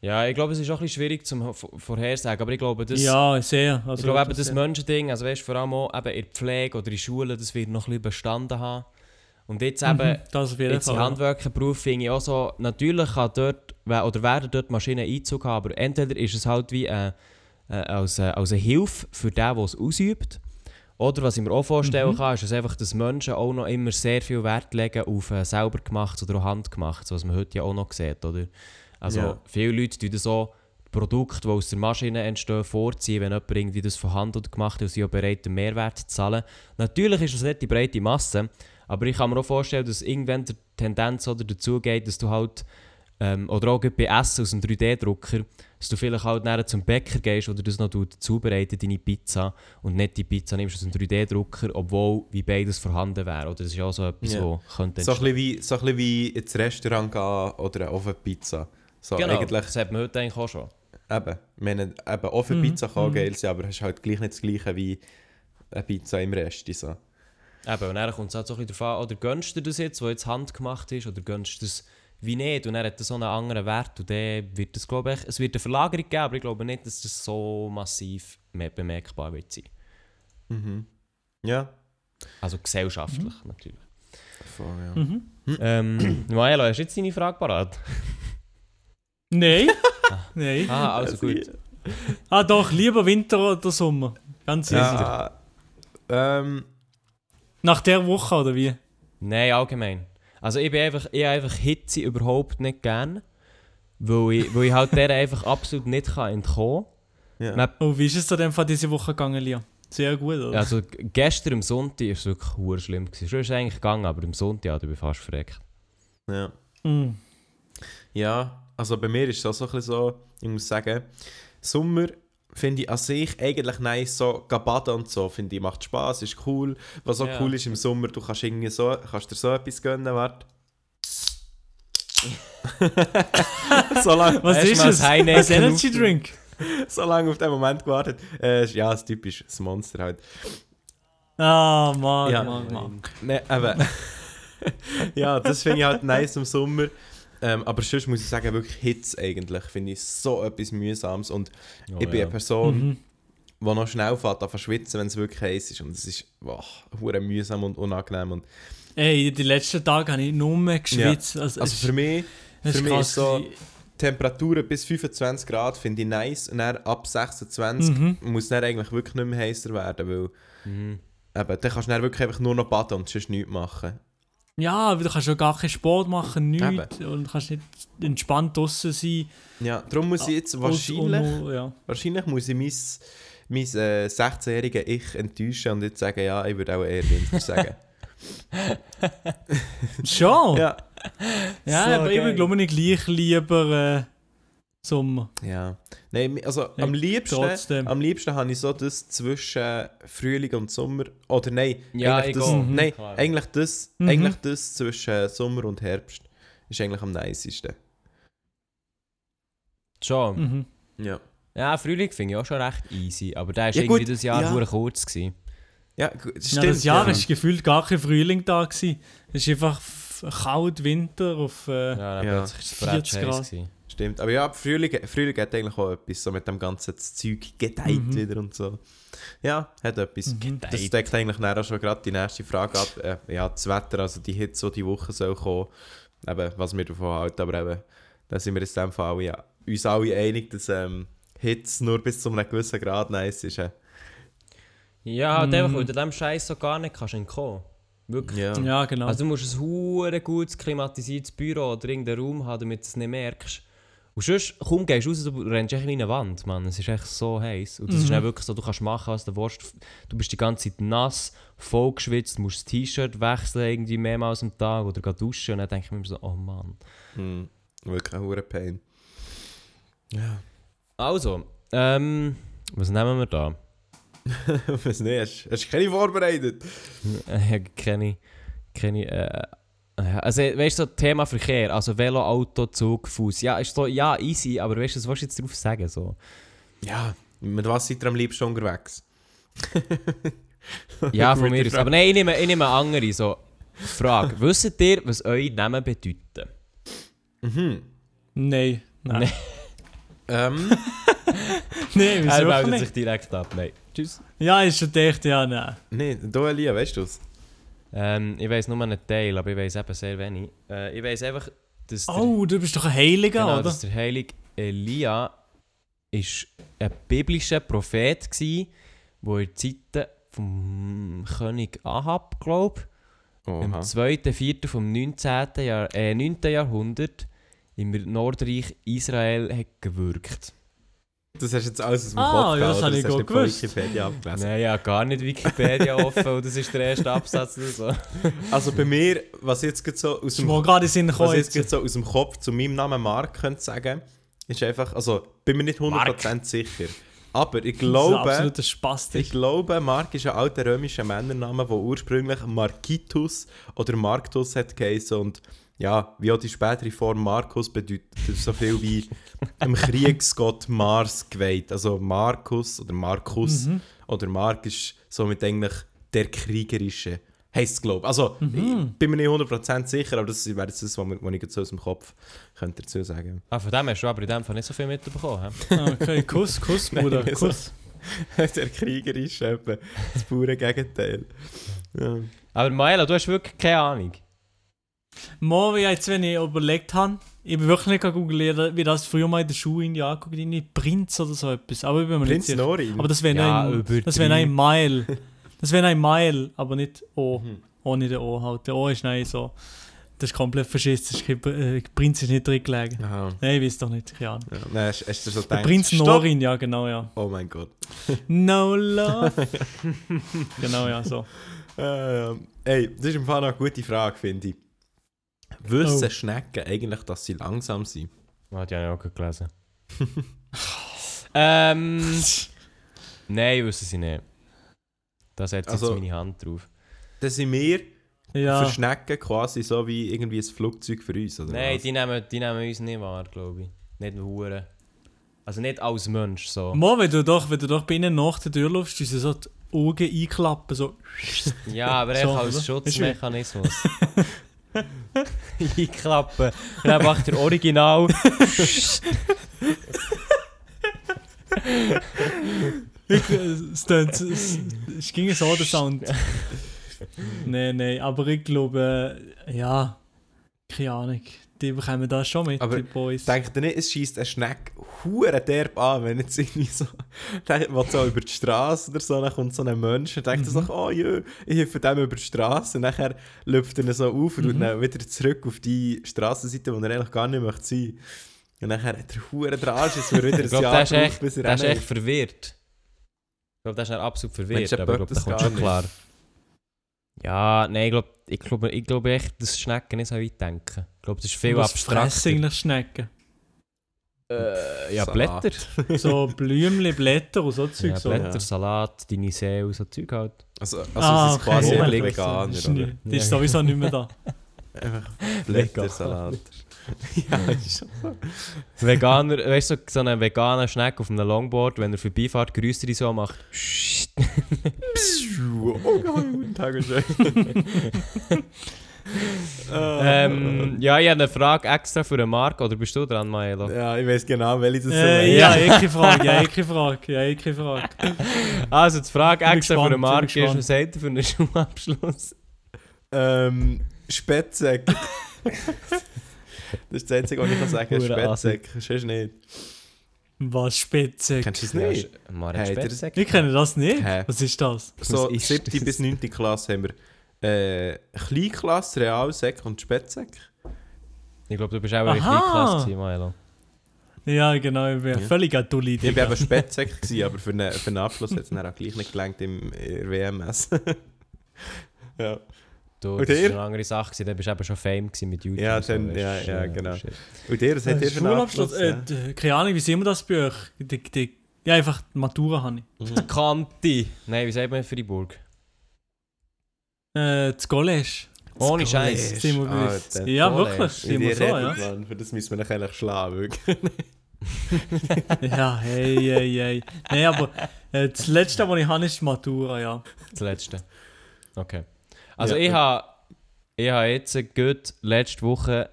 ja, ich glaube, es ist auch ein bisschen schwierig zum vor- vorhersagen, aber ich glaube, das... ja, sehr. Also, ich glaube eben, das sehr. Menschending, also weißt, vor allem auch eben in der Pflege oder in Schulen, das wird noch ein bisschen bestanden haben. Und jetzt eben, Mhm, das auf jeden jetzt im. Handwerkerberuf finde ich auch so, natürlich kann dort, oder werden dort Maschinen Einzug haben, aber entweder ist es halt wie äh, äh, als, äh, als eine Hilfe für den, der es ausübt, oder was ich mir auch vorstellen Mhm. kann, ist es einfach, dass Menschen auch noch immer sehr viel Wert legen auf äh, selber gemacht oder auch handgemacht, so was man heute ja auch noch sieht, oder? Also Ja. viele Leute tun das auch Produkte, die aus der Maschine entstehen, vorziehen, wenn jemand irgendwie das von Hand oder gemacht hat und sie auch bereit, den Mehrwert zu zahlen. Natürlich ist das nicht die breite Masse, aber ich kann mir auch vorstellen, dass irgendwann die Tendenz oder dazu geht, dass du halt, ähm, oder auch bei Essen aus dem 3D-Drucker, dass du vielleicht halt näher zum Bäcker gehst oder das noch tut, zubereiten, deine Pizza, und nicht die Pizza nimmst aus dem 3D-Drucker, obwohl wie beides vorhanden wäre. Oder das ist ja auch so etwas, Ja. wo könnte So ein wie, so ein bisschen wie ins Restaurant gehen oder auf eine Pizza. So, Genau, eigentlich, das hat man heute eigentlich auch schon. eben, meine, eben, für Mhm, Pizza kann mhm. geil sein, aber es ist halt gleich nicht das gleiche wie eine Pizza im Rest. So. Eben, und dann kommt es halt so ein bisschen darauf an, oder gönnst du das jetzt, was jetzt handgemacht ist, oder gönnst du das wie nicht, und dann hat so einen anderen Wert, und dann wird es, glaube ich, es wird eine Verlagerung geben, aber ich glaube nicht, dass das so massiv bemerkbar wird sein. Mhm. Ja. Also gesellschaftlich natürlich. Voll, ja. Mhm. Ähm, Maelo, hast du jetzt deine Frage parat? Nein. Nein. Ah, also gut. Ah, doch, lieber Winter oder Sommer. Ganz easy. Ja, ähm, Nach der Woche oder wie? Nein, allgemein. Also ich bin einfach, ich einfach Hitze überhaupt nicht gern, weil ich, weil ich halt der einfach absolut nicht kann entkommen ja. Man- Oh, wie ist es dir denn von dieser Woche gegangen, Lia? Sehr gut, oder? Also gestern am Sonntag war es wirklich schlimm. Gewesen. Schon ist es eigentlich gegangen, aber am Sonntag ja, da bin ich fast verreckt. ja. Mm. Ja, also bei mir ist es auch so ein bisschen so, ich muss sagen, Sommer finde ich an sich eigentlich nice, so baden und so, finde ich, macht Spaß, ist cool. Was auch Ja. cool ist im Sommer, du kannst irgendwie so, kannst dir so etwas gönnen, warte. so lange Was ist es? ein Energy Drink? so lang auf den Moment gewartet. Äh, ja, das typisches Monster halt. Ah, Mann, Ja. Mann, Mann. Ne, eben. ja, das finde ich halt nice im Sommer. Ähm, aber sonst muss ich sagen, wirklich Hits eigentlich, finde ich so etwas Mühsames. Und Oh, ich bin ja. eine Person, Mhm. die noch schnell fährt an verschwitzen, wenn es wirklich heiß ist. Und es ist boah, hure mühsam und unangenehm. Und, Ey, die letzten Tage habe ich nur mehr geschwitzt. Also, also es- für mich, es für mich ist so. Temperaturen bis 25 Grad finde ich nice. Und dann ab 26 Mhm. muss dann eigentlich wirklich nicht mehr heißer werden, weil Mhm. eben, dann kannst du dann wirklich einfach nur noch baden und sonst nichts machen. Ja, aber du kannst ja gar keinen Sport machen, nichts. Und kannst nicht entspannt draußen sein. Ja, darum muss ich jetzt wahrscheinlich, Und, und, ja. wahrscheinlich muss ich mein, mein äh, 16-jährige Ich enttäuschen und jetzt sagen, ja, ich würde auch eher Winter sagen. Schon? ja. Ja, So aber ich geil. glaube ich gleich lieber Sommer. Ja. Nein, also am liebsten, trotzdem. am liebsten habe ich so das zwischen Frühling und Sommer. Oder nein, Ja, eigentlich, das, egal. Mhm. nein Klar. eigentlich, das, Mhm. eigentlich das zwischen Sommer und Herbst ist eigentlich am nicesten. Schon. Mhm. Ja. Ja, Frühling finde ich auch schon recht easy, aber der ist Ja, irgendwie gut, das Jahr ja. ja. kurz gewesen. Ja, gu- Ja, stimmt. das Jahr ja. ist gefühlt gar kein Frühling da gewesen. Es ist einfach kalt Winter auf... Äh, Ja, Ja. plötzlich ist es 40 bereits heiß Grad. gewesen. Stimmt. Aber ja, Frühling, Frühling hat eigentlich auch etwas, so mit dem ganzen Zeug gedeiht Mhm. wieder und so. Ja, hat etwas. Mhm. Das deckt eigentlich dann auch schon gerade die nächste Frage ab. Äh, ja, das Wetter, also die Hitze, die die Woche soll kommen, eben, was wir davon halten, aber eben, da sind wir uns in dem Fall alle, ja, uns alle einig, dass ähm, Hitze nur bis zu einem gewissen Grad nice ist. Äh. Ja, halt Mm. einfach, weil du dem Scheiß so gar nicht kannst entkommen. Wirklich. Ja. ja, genau. Also du musst ein hure gutes klimatisiertes Büro oder irgendeinen Raum haben, damit du es nicht merkst. Und sonst, kaum gehst du raus, du rennst echt wie eine Wand, Mann. Es ist echt so heiß. Und das ist Mhm. dann wirklich so, du kannst machen, was du willst. Du bist die ganze Zeit nass, voll geschwitzt, musst das T-Shirt wechseln irgendwie mehrmals am Tag oder geh duschen. Und dann denke ich mir so, oh Mann. Hm, wirklich ein Pain. Ja. Also, ähm, was nehmen wir da? Was nicht? Hast, hast du keine vorbereitet? Ich habe keine, keine, äh, also weißt du, so Thema Verkehr, also Velo, Auto, Zug, Fuß. Ja, ist so, ja, easy, aber weißt du, was willst du jetzt drauf sagen? So? Ja. Mit was seid ihr am liebsten unterwegs? Ja, von mir aus. Aber nein, ich nehme, ich nehme eine andere so Frage. Wisst ihr, was eure Namen bedeuten? Mhm. Nein. Nein. Nein. Ähm, Nein, Er wieso meldet nicht? sich direkt ab. Nein. Tschüss. Ja, ist schon gedacht, ja, nein. nee, du Elia, weißt du es? Ähm, ich weiß nur einen Teil, aber ich weiß eben sehr wenig. Äh, ich weiß einfach, dass der, Oh, du bist doch ein Heiliger, genau, oder? dass der heilige Elia ist ein biblischer Prophet gsi, wo in Zeiten vom König Ahab, glaube im Oha. 2., 4. vom 19. Jahr, äh, 9. Jahrhundert im Nordreich Israel hat gewirkt. Das hast du jetzt alles aus dem Ah, Kopf ja, das habe ich hast du gut gewusst. Wikipedia abgelesen. Nein, ja, gar nicht Wikipedia offen, und das ist der erste Absatz oder so. Also bei mir, was jetzt gerade so aus ist dem, was jetzt so aus dem Kopf zu meinem Namen Mark könnte sagen, ist einfach, also bin mir nicht 100% sicher. Aber ich Das ist ein glaube, absoluter Spastik. ich glaube, Mark ist ein alter römischer Männername, der ursprünglich Markitus oder Marktus hat geheißen und ja, wie auch die spätere Form Markus bedeutet so viel wie im Kriegsgott Mars geweiht. Also Markus oder Markus Mhm. oder Mark ist somit eigentlich der kriegerische. Heißt es, glaube ich. Also, Mhm. ich bin mir nicht 100% sicher, aber das wäre jetzt das, was mir- was ich jetzt so aus dem Kopf könnte dazu sagen Ah, von dem hast du aber in dem Fall nicht so viel mitbekommen. hä? Ah, Okay, Kuss, Kuss, Bruder, So. Kuss. Der kriegerische, eben. das pure Gegenteil. Ja. Aber Maela, du hast wirklich keine Ahnung. Mal, jetzt, wenn ich überlegt habe, ich bin wirklich nicht googeln, wie das früher mal in der Schule in angeguckt irgendwie Prinz oder so etwas. Aber ich bin mir nicht Prinz sicher. Norin. Aber das wäre Ja, noch ein, das wäre noch ein Mile. Das wäre ein Mile, aber nicht O. Mhm. Ohne den O halt. Der O ist nein so. Das ist komplett faschistisch. Äh, Prinz ist nicht drin gelegen. Nein, ich weiß doch nicht. Keine Ahnung. Ja, nein, hast, hast du so Der gedacht, Prinz stopp! Norin, ja, genau, ja. Oh mein Gott. No love. genau, ja, so. Ähm, ey, das ist im Fall noch eine gute Frage, finde ich. Wissen Oh. Schnecken eigentlich, dass sie langsam sind? Hat ja auch gerade gelesen. ähm. Nein, wissen sie nicht. Da setzt Also- jetzt meine Hand drauf. Das sind wir Ja. für Schnecken quasi so wie irgendwie ein Flugzeug für uns, oder Nein, was? die nehmen, die nehmen uns nicht wahr, glaube ich. Nicht Huren. Also nicht als Mensch so. Mo, wenn du doch, wenn du doch bei ihnen nach der Tür läufst, ist so die Augen einklappen, so. Ja, aber So, einfach als Schutzmechanismus. Einklappen. Und dann macht der Original. Es, tönt- es, es ging so der Sound. Nein, nein, aber ich glaube, ja, keine Ahnung. Die bekommen das schon mit, Aber die Boys. Denkt ihr nicht, es schießt ein Schneck hure derb an, wenn jetzt irgendwie so, man so über die Straße oder so, dann kommt so ein Mensch und denkt Mhm. so, oh jö, ich helfe dem über die Straße und nachher läuft er so auf und Mhm. dann wieder zurück auf die Strassenseite, wo er eigentlich gar nicht möchte sein. Und nachher hat er hure Drage, es wird wieder ein Ich glaube, Jahr gebraucht, echt, bis er ist echt verwirrt. Ich glaube, der ist absolut verwirrt, der aber ich glaube, das kommt schon klar. Ja, nein, ich glaube, ich glaube, ich glaube echt, dass Schnecken nicht so weit denken. Ich glaube, das ist viel Was abstrakter. fressen eigentlich Schnecken? Äh, ja, Salat. Blätter. So Blümchen, Blätter und so Zeug. Ja, so. Blätter, Ja. Salat, deine See und so Zeug halt. Also, also ah, es ist quasi okay. vegan, Das ist, oder? nie- die ist sowieso nicht mehr da. Einfach Blättersalat. ja, ist schon so. Veganer, weißt du, so, so einen veganen Schneck auf einem Longboard, wenn er vorbeifährt, grüßt er dich so und macht Oh, guten Tag, schön. ähm, Ja, ich habe eine Frage extra für den Marc, oder bist du dran, Maelo? Ja, ich weiß genau, welche das Äh, ja, ich keine Frage, ja, ich keine Frage, ja, ich keine Frage. Also, die Frage extra für den gespannt, Marc ist, was sagt er für einen Schulabschluss? Ähm, Spätsäck. Das ist das Einzige, was ich kann sagen Hure Spätsäck. Sonst nicht. Was Spitze. Kennst du das nicht? Marc Hey, hat der- Spätsäcke. Ich kenne das nicht. Hä? Was ist das? So, ist 7. das? bis 9. Klasse haben wir äh, Kleinklasse, Realsäck und Spätsäck. Ich glaube, du bist auch in der Aha. Klasse, gewesen, Maelo. Ja, genau, ich bin Ja. völlig eine dulle Idee. Ich war eben Spätsäck, gewesen, aber für einen, für einen Abschluss hat es dann auch gleich nicht gelangt im in der WMS. ja. Du, Und das ihr? war eine andere Sache, gewesen, dann bist du eben schon Fame mit YouTube. Ja, und so, dann- du, ja, ja, äh, genau. shit. Und ihr, was habt ihr für einen Schulabschluss, Abschluss? äh, keine Ahnung, wie sehen wir das bei euch? Die, die, ja, einfach die Matura habe ich. Die Kante. Nein, wie sagt man für die Burg? Äh, das College. Ohne Das Scheiß. Alter. Ja, wirklich, sind wir so, ja. Mann. Für das müssen wir eigentlich schlagen, wirklich. Ja, hey, hey, hey. Nein, aber äh, das Letzte, was ich habe, ist die Matura, ja. Das letzte. Okay. Also Ja, ich und- habe ich habe jetzt gut letzte Woche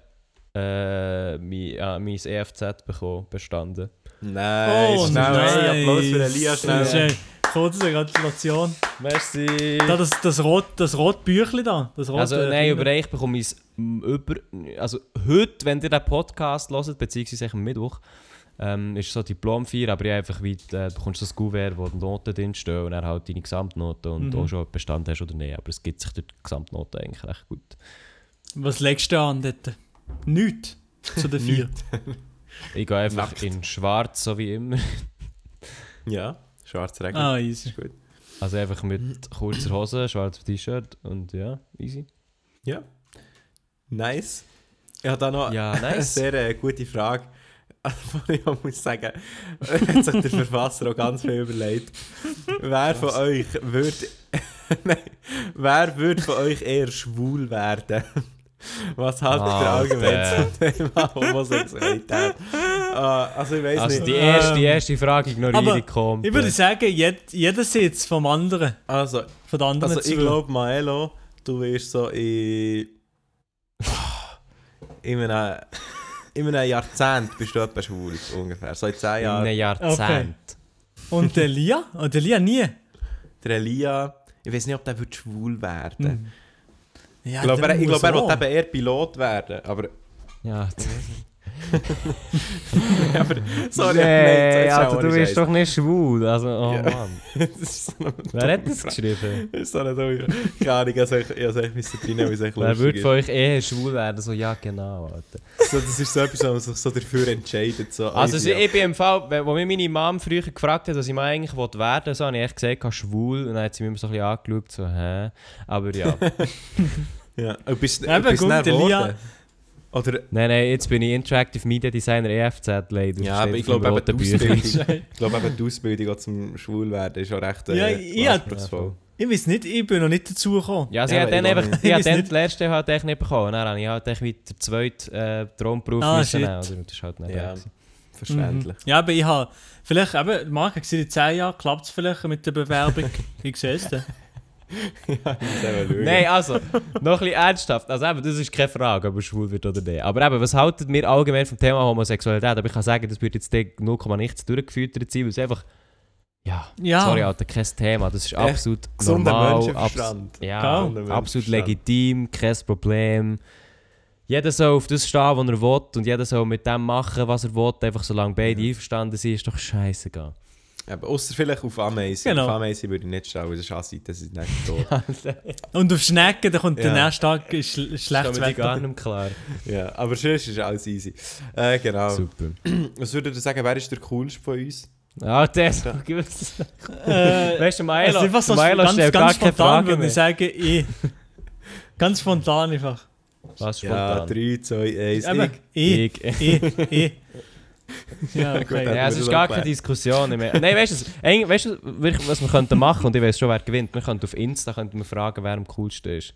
äh, mein, äh, mein EFZ bekommen, bestanden. Nein, Oh, schnell, nice. hey, Applaus für Elia, schnell. Schön. Kurze Gratulation. Merci! Da, das, das rot, das rot Büchli da. Das rote Also nein, über ich bekomme ich es über... Also heute, wenn ihr den Podcast hört, beziehungsweise am Mittwoch, ähm, ist so eine Diplomfeier, aber ich einfach wie, äh, du bekommst das Kuvert, wo die Noten drinstehen und dann halt deine Gesamtnoten und Mhm. auch schon Bestand hast oder nicht. Aber es gibt sich durch die Gesamtnoten eigentlich recht gut. Was legst du an dort? Nichts. Zu den vier. Ich gehe einfach Nackt. in schwarz, so wie immer. Ja, schwarz Regen. ah, easy. Ist gut. Also einfach mit kurzer Hose, schwarzem T-Shirt und ja, easy. Ja. Nice. Ich habe da noch Ja, eine nice. sehr äh, gute Frage. Wo ich muss sagen, hat sich der Verfasser auch ganz viel überlegt. Wer von euch würde. Nein, wer würde von euch eher schwul werden? Was haltet ihr allgemein zum Thema Homosexualität? Ah, also ich weiß Also nicht. die erste, die Ähm, erste Frage ignoriere ich komplett. Ich würde sagen, jed, jeder Sitz vom anderen. Also, Von den anderen Also ich glaube, Maelo, du wirst so in... in einem, in einem Jahrzehnt bist du etwa schwul, ungefähr. So in 10 in Jahren. einem Jahrzehnt. Und der Lia? Oh, der Lia nie. Der Elia, ich weiß nicht, ob der wird schwul werden Hm. Ja, Ich glaube, er, ich muss glaub, er will eben eher Pilot werden, aber... Ja, aber sorry, nee, Alter, ohne du bist doch nicht schwul. Also, oh Ja. Mann. so Wer hat das geschrieben? Das ist so eine dumme Frage. Keine Ahnung, also ich also ich müsste drin, weil es echt Wer würde von euch eher schwul werden? So, ja, genau, Alter. So, das ist so etwas, wo man sich so dafür entscheidet. So, Also, easy, sie- ich bin im Fall, wo mich meine Mom früher gefragt hat, was ich mal eigentlich wollte werden so habe ich echt gesagt, ich schwul. Und dann hat sie immer so ein bisschen angeschaut, so, hä? Aber ja. Ja, und bist, Eben, bist gut, Oder, nein, nein, jetzt bin ich Interactive Media Designer EFZ leider. ja, aber ich glaube eben die. Ausbildung, ich glaube eben die Ausbildung zum Schwulwerden ist auch recht Ja, äh, ich- ich anspruchsvoll. Ich weiß nicht, ich bin noch nicht dazu gekommen. Ja, sie Ja, hat aber dann ich einfach, ich Ich habe dann das letzte halt echt nicht bekommen. Dann habe ich halt echt wieder den zweiten äh, Traumberuf Ah, müssen nehmen? Und Das ist halt nicht Ja. Verständlich. Mhm. Ja, aber ich habe. Vielleicht, eben, Marc hat gesagt, in 10 Jahren klappt es vielleicht mit der Bewerbung. ich sehe es dann. Nein, also, noch ein bisschen ernsthaft. Also eben, das ist keine Frage, ob er schwul wird oder nicht. Aber eben, was haltet mir allgemein vom Thema Homosexualität? Aber ich kann sagen, das wird jetzt 0, nichts durchgeführt sein, weil es einfach... Ja, Ja. sorry Alter, kein Thema. Das ist Echt absolut Gesunder normal. Menschenverstand. ja, absolut legitim, kein Problem. jeder soll auf das stehen, was er will und jeder soll mit dem machen, was er will, einfach solange beide einverstanden sind, ist doch scheißegal. Aber außer vielleicht auf Ameisen. Genau. Auf Ameisen würde ich nicht stellen, weil das ist Assi, das ist nicht tot. Und auf Schnecken, da kommt der Ja. nächste Tag ist schl schlechtes ist mir gar Wetter. nicht klar. ja, aber sonst ist alles easy. Äh, genau. Super. Was würdet ihr sagen, wer ist der coolste von uns? Ah, das. Gibt's- Äh, Weißt du, Milo, also einfach so Milo ganz, stellt ganz gar keine spontan Frage würde ich sagen, ich. Ganz spontan einfach. Was Ja, spontan? 3, 2, 1, Eben, ich. Ich. Ich. Ich. Ja, okay. Ja, es ist das gar keine Diskussion mehr. Nein, weißt du, eigentlich- weißt du, was wir könnten machen, und ich weiß schon, wer gewinnt. Wir könnten auf Insta könnten wir fragen, wer am coolsten ist.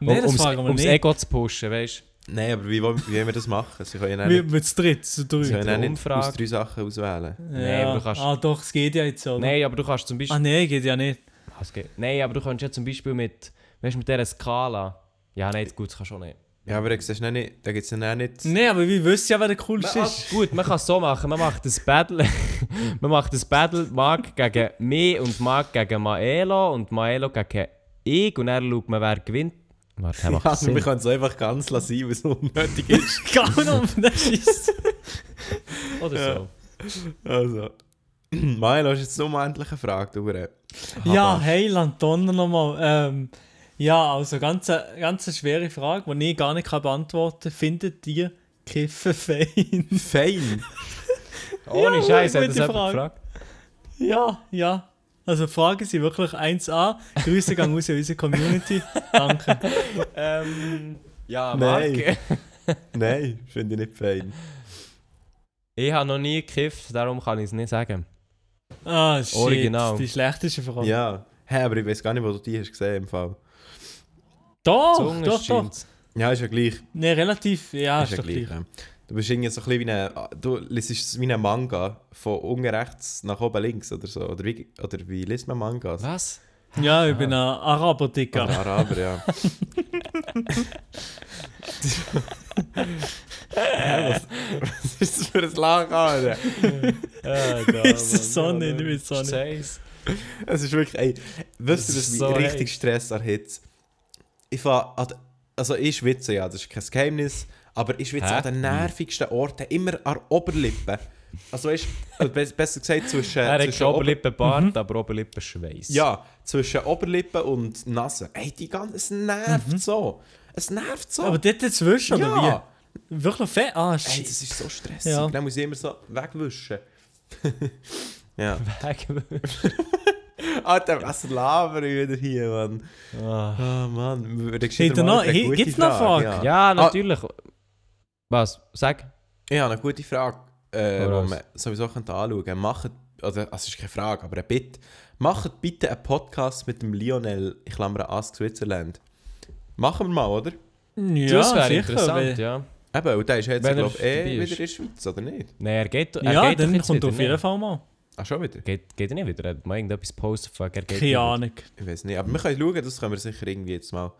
Nee, das ums, fragen wir ums nicht. Ego zu pushen, weißt Nein, aber wie, wollen- wie wollen wir das machen? Sie können ja Wir, nicht, wir zu dritt, zu sie können dritt. ja nicht Umfrage. aus drei Sachen auswählen. Nee, aber du kannst- Ah, doch, es geht ja jetzt so. du? Nein, aber du kannst zum Ah, Beispiel. nein, geht ja nicht. Ah, Nein, aber du kannst ja zum Beispiel mit, weißt, du, mit dieser Skala. Ja, nein, gut, das kannst du auch nicht. Ja, aber du siehst nicht, da gibt es ja nicht... Nein, aber wir wissen ja, wer der coolste ist. gut, man kann es so machen. Man macht das Battle. man macht das Battle Mark gegen mich und Mark gegen Maelo und Maelo gegen ich. Und dann schaut man, wer gewinnt. Warte, Ja, also wir können es einfach ganz lassen, weil es unnötig ist. Gar nicht auf den Schiss. Oder so. Also. Milo, hast jetzt noch endlich eine Frage, du. Ja, hey, Lantonna nochmal. Ähm, ja, also ganz, eine- ganz eine schwere Frage, die ich gar nicht beantworten kann. Findet ihr Kiffen fein? Fein. Ohne Ja, Scheiß, hat das jemand Frage. gefragt? ja, ja. Also Fragen sind wirklich 1A. Grüße gehen raus in unsere Community. Danke. Ähm, ja, Nein. Marc. Nein, finde ich nicht fein. Ich habe noch nie gekifft, darum kann ich es nicht sagen. Ah, shit. Original. Die schlechteste Frage. Ja. Hä, aber ich weiß gar nicht, wo du die hast gesehen im Fall. Doch, Zunge doch, doch. Ja, ist ja gleich. Ne, relativ, ja, ist ist, doch gleich. ja. Du bist irgendwie so ein bisschen wie ein... Du liest es wie ein Manga. Von unten rechts nach oben links oder so. Oder wie, oder wie liest man Mangas? Was? Ja, ich bin ein Araber, Digga. Oder Araber, ja. Hä, was, was ist das für ein Lachen, Alter? Ja, da, Ist es so nicht, auch nicht. Es ist wirklich, ey, wisst ihr, Das das ist so richtig. Stress an Hitze. Ich fahr, an, also ich schwitze ja, das ist kein Geheimnis, aber ich schwitze Hä? an den nervigsten Orten, immer an der Oberlippe. Also weißt besser gesagt zwischen, Er hat zwischen Oberlippenbart, aber Oberlippenschweiß. ja, zwischen Oberlippe und Nase. Ey, die ganze, es nervt so. Es nervt so. Aber dort dazwischen, oder ja. wie? Wirklich fett? Ah, Ey, das ist so stressig. Ja. Dann muss ich immer so wegwischen. ja. Alter, was labern wir wieder hier, Mann? Ah. Oh Mann, wir würden Hey, noch- hey, gibt's noch Frage, Fragen? Ja, natürlich. Was? Sag. Ich habe eine gute Frage, äh, die man sowieso könnte anschauen könnte. Macht, also es ist keine Frage, aber ein Bitte. Macht bitte einen Podcast mit dem Lionel, ich klammere Ask Switzerland. Machen wir mal, oder? Ja, das wäre sicher, interessant, weil- ja. Eben, und der ist jetzt, er glaube ich, eh wieder in der Schweiz, oder nicht? Nein, er geht, er Ja, geht doch dann kommt wieder, auf jeden ne? Fall mal. Ach, schon wieder? Geht, geht er nicht wieder? Er hat mal irgendetwas gepostet, fuck, er geht Keine. Ahnung. Ich weiß nicht, aber wir können schauen, das können wir sicher irgendwie jetzt mal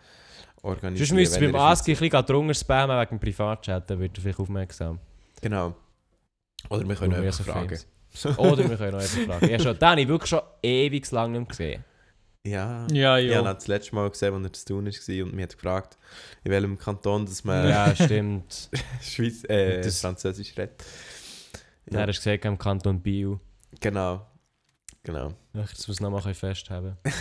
organisieren. Sonst müsst ihr beim Ask ein bisschen drunter spammen wegen dem Privatchat, dann wird er vielleicht aufmerksam. Genau. Oder wir können so fragen. Oder wir können noch etwas fragen. Ja, schon, den habe ich wirklich schon ewig lang nicht gesehen. Ja. Ja, Ich habe das letzte Mal gesehen, als er zu tun war und mir hat gefragt, in welchem Kanton dass man Ja, stimmt. Schweiz, äh, Das- Französisch redet. Ja. Er hat gesagt, im Kanton Bio. Genau. Genau. Ach, Das muss ich noch mal festhalten.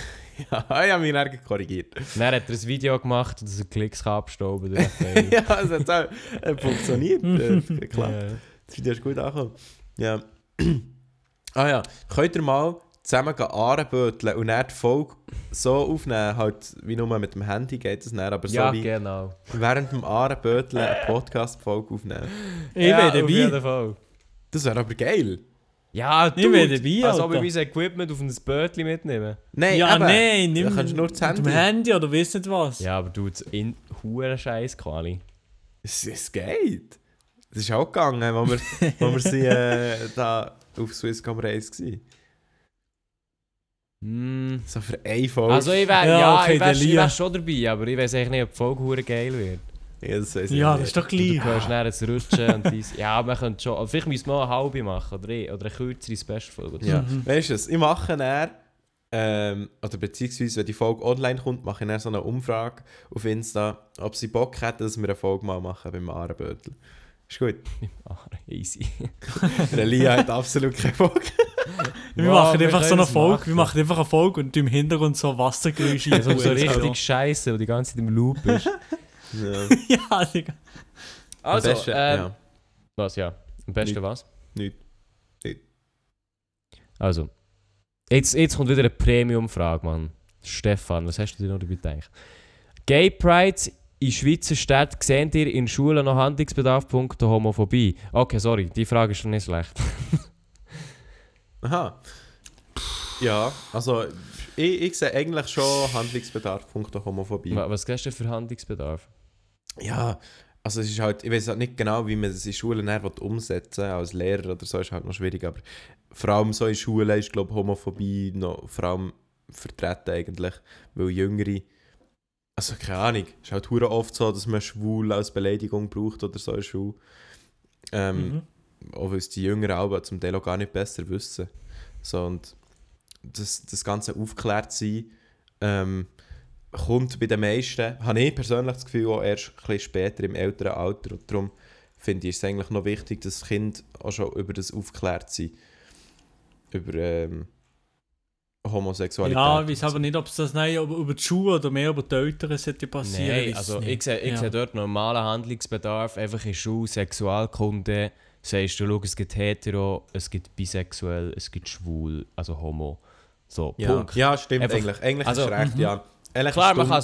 Ja, ich habe mich dann korrigiert. Dann hat er ein Video gemacht, dass er Klicks kann abstauben kann. ja, es hat auch äh, funktioniert. äh, klar. Ja. Das Video ist gut angekommen. Ja. ah ja, könnt ihr mal zusammen gehen Ahrenböteln und dann die Folge so aufnehmen, halt wie nur mit dem Handy geht es dann, aber so Ja, wie genau. während dem Ahrenböteln eine Podcast-Folge aufnehmen. Ich ja, bin Auf dabei. jeden Fall. Das wäre aber geil. Ja, Ich bin dude, dabei, Als ob Alter. wir unser Equipment auf ein Bötchen mitnehmen. Nein, Ja, eben. nein, nimm Da kannst du nur das mit dem Handy. Handy oder weiss nicht was. Ja, aber du, in hure Scheiß Quali. Es, es geht. Es ist auch gegangen, wo wir, wo wir sie äh, da auf Swisscom Race waren. Mm. So für eine Folge. Also ich wäre Ja, ja, okay, ich wär, ich wär schon dabei, aber ich weiß eigentlich nicht, ob die Folge hure geil wird. Ja, das, Ja, das ist doch Du gleich. kannst dann jetzt rutschen und dies. Ja, wir können schon. Vielleicht müssen wir auch eine halbe machen oder, eh- oder eine kürzere Special-Folge. Ja. Mhm. Weißt du, was, ich mache dann Ähm, oder beziehungsweise, wenn die Folge online kommt, mache ich dann so eine Umfrage auf Insta, ob sie Bock hätten, dass wir eine Folge mal machen beim Ahrenbötel. Ist gut. Ah, easy. Der Lia hat absolut keinen Bock. Wir Wow, machen wir einfach so eine Folge, machen. wir machen einfach eine Folge und im Hintergrund so Wassergeräusche. Also so richtig scheiße, wo die ganze Zeit im Loop ist. Ja. ja, Digga. Also, Am besten- ähm, ja, was, ja. Am besten Nicht. was? nicht. Also, jetzt, jetzt kommt wieder eine Premium-Frage, Mann. Stefan, was hast du dir noch dabei gedacht? Gay Prides in Schweizer Städten sehen ihr in Schulen noch Handlungsbedarf punkto Homophobie? Okay, sorry, die Frage ist schon nicht schlecht. Aha. Ja, also ich, ich sehe eigentlich schon Handlungsbedarf punkto Homophobie. Wa- Was hast du für Handlungsbedarf? Ja, also es ist halt, ich weiß halt nicht genau, wie man das in Schulen umsetzen will, als Lehrer oder so, ist halt noch schwierig, aber vor allem so in Schulen ist, glaube ich, Homophobie noch vor allem vertreten eigentlich, weil Jüngere, also keine Ahnung, es ist halt hure oft so, dass man schwul als Beleidigung braucht oder so in Schule. Ähm, Mhm. auch weil es die Jüngeren auch zum Teil auch gar nicht besser wissen. So, und das, das ganze Aufklärt-Sein ähm, kommt bei den meisten, habe ich persönlich das Gefühl, auch erst ein bisschen später im älteren Alter. Und darum finde ich es eigentlich noch wichtig, dass das Kind auch schon über das aufklärt sein. Über ähm, Homosexualität. Ja, ich weiß aber nicht, ob es das nein, über, die Schuhe oder mehr über die Eltern sollte passieren. Nein, also ich sehe, ich Ja. sehe dort normalen Handlungsbedarf, einfach in Schule, Sexualkunde, sagst du, schau, es gibt hetero, es gibt bisexuell, es gibt schwul, also homo. So, Ja, Punkt. ja stimmt Einfach- eigentlich. Eigentlich also, ist recht, mhm. ja. Eigentlich Klar, man,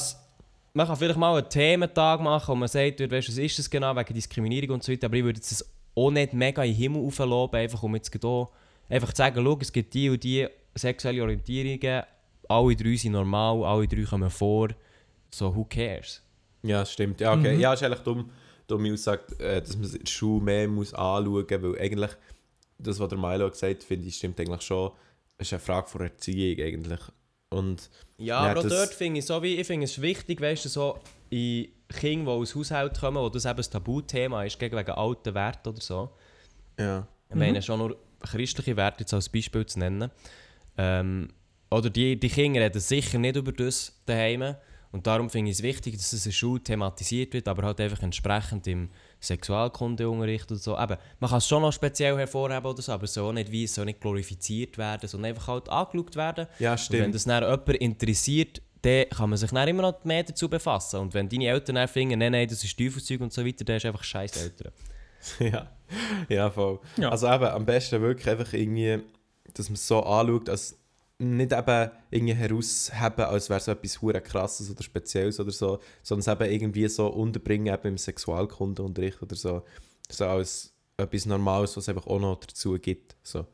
man kann vielleicht mal einen Thementag machen und man sagt, weißt, was ist das genau, wegen Diskriminierung und so weiter, aber ich würde jetzt das auch nicht mega in den Himmel aufloben, einfach um jetzt hier einfach zu sagen, schau, es gibt die und die sexuelle Orientierungen, alle drei sind normal, alle drei kommen vor, so who cares? Ja, das stimmt. Ja, okay. Mhm. Ja, ist eigentlich dumm, dumme Aussage, äh, dass man es in der Schule mehr muss anschauen muss, weil eigentlich, das, was der Milo gesagt hat, finde ich, stimmt eigentlich schon. Es ist eine Frage von Erziehung eigentlich. Und Ja, aber auch das- dort finde ich, so wie, ich finde es wichtig, weißt du, so in Kinder, die aus Haushalt kommen, wo das eben ein Tabuthema ist, gegen wegen alten Werten oder so. ja. Ich meine, schon nur christliche Werte jetzt als Beispiel zu nennen. Ähm, oder die, die Kinder reden sicher nicht über das daheim. Und darum finde ich es wichtig, dass es in der Schule thematisiert wird, aber halt einfach entsprechend im Sexualkundeunterricht und so. Eben, man kann es schon noch speziell hervorheben oder so, aber so nicht wie soll nicht glorifiziert werden, sondern einfach halt angeschaut werden. ja, Und wenn stimmt. das dann jemand interessiert, dann kann man sich dann immer noch mehr dazu befassen. Und wenn deine Eltern dann finden, nein, nein, das ist Teufelszeug und so weiter, dann ist einfach scheiß Eltern. ja. ja, voll. Ja. Also eben, am besten wirklich einfach irgendwie, dass man es so anschaut, als nicht eben irgendwie herausheben, als wäre es etwas hure krasses oder Spezielles oder so, sondern es eben irgendwie so unterbringen eben im Sexualkundeunterricht oder so. So als etwas Normales, was es einfach auch noch dazu gibt. So.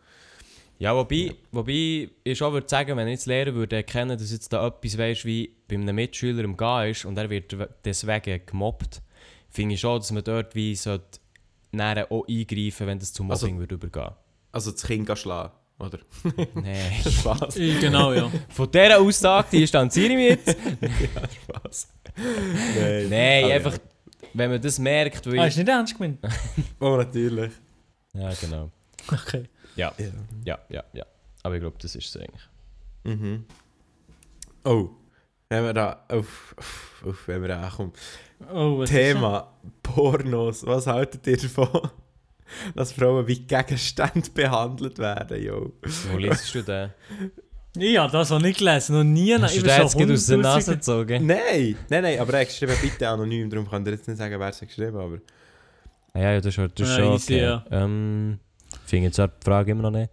Ja, wobei, wobei ich schon würde sagen, wenn ich jetzt Lehrer würde erkennen, dass jetzt da etwas weißt, wie bei einem Mitschüler im Gehen ist und er wird we- deswegen gemobbt, finde ich schon, dass man dort wie sollte näher auch eingreifen, wenn das zu Also- Mobbing würde übergehen. Also das Kind schlagen, oder? Nein. Spaß. Genau, ja. Von dieser Aussage die distanziere ich mich jetzt. Spaß. Nein, Nein, Aber einfach, wenn man das merkt, weil Ah, ist nicht ernst gemeint? Ja. Oh, natürlich. Ja, genau. Okay. Ja, Ja. ja, ja, ja. Aber ich glaube, das ist es eigentlich. Mhm. Oh, wenn wir da. Uff, uff, uff, wenn wir da ankommen. Oh, was Thema Pornos. Was haltet ihr davon, dass Frauen wie Gegenstände behandelt werden? Jo? Wo liest du den? Ich habe das auch nicht gelesen. Noch nie. Hast du Ich den bin jetzt aus der Nase gezogen? Nein, nein, nein, aber er hat geschrieben, bitte anonym. Darum kann ich jetzt nicht sagen, wer es hat geschrieben aber Ah Ja, ja, das ist, schon- das ist Ja, schon easy, okay. ja. Ähm, finde jetzt die Frage immer noch nicht.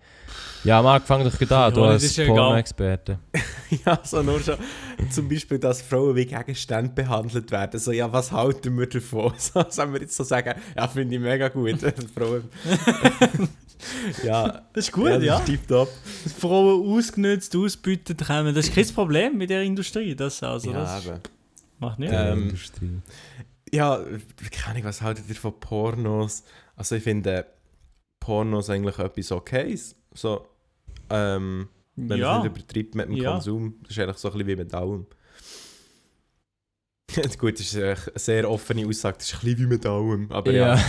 Ja, Marc, fang doch gut an, du Ja, das als ist ja. Porno-Experte. Ja, so nur schon zum Beispiel, dass Frauen wie Gegenstände behandelt werden. So, ja, was halten wir davon? So, sollen wir jetzt so sagen, ja, finde ich mega gut. Frauen... ja, Das ist gut, ja. ja. Das ist tipptopp. Dass Frauen ausgenutzt, ausbeutet kommen. Das ist kein Problem mit der Industrie. Das, also, ja, das eben. macht nicht. Ähm, Industrie. Ja, keine Ahnung, was haltet ihr von Pornos? Also ich finde Pornos eigentlich etwas Okayes. So, ähm, wenn ja. es nicht übertreibt mit dem Ja. Konsum. Das ist eigentlich so ein bisschen wie mit allem. Gut, das ist eine sehr offene Aussage, das ist ein bisschen wie mit allem, aber Ja. ja.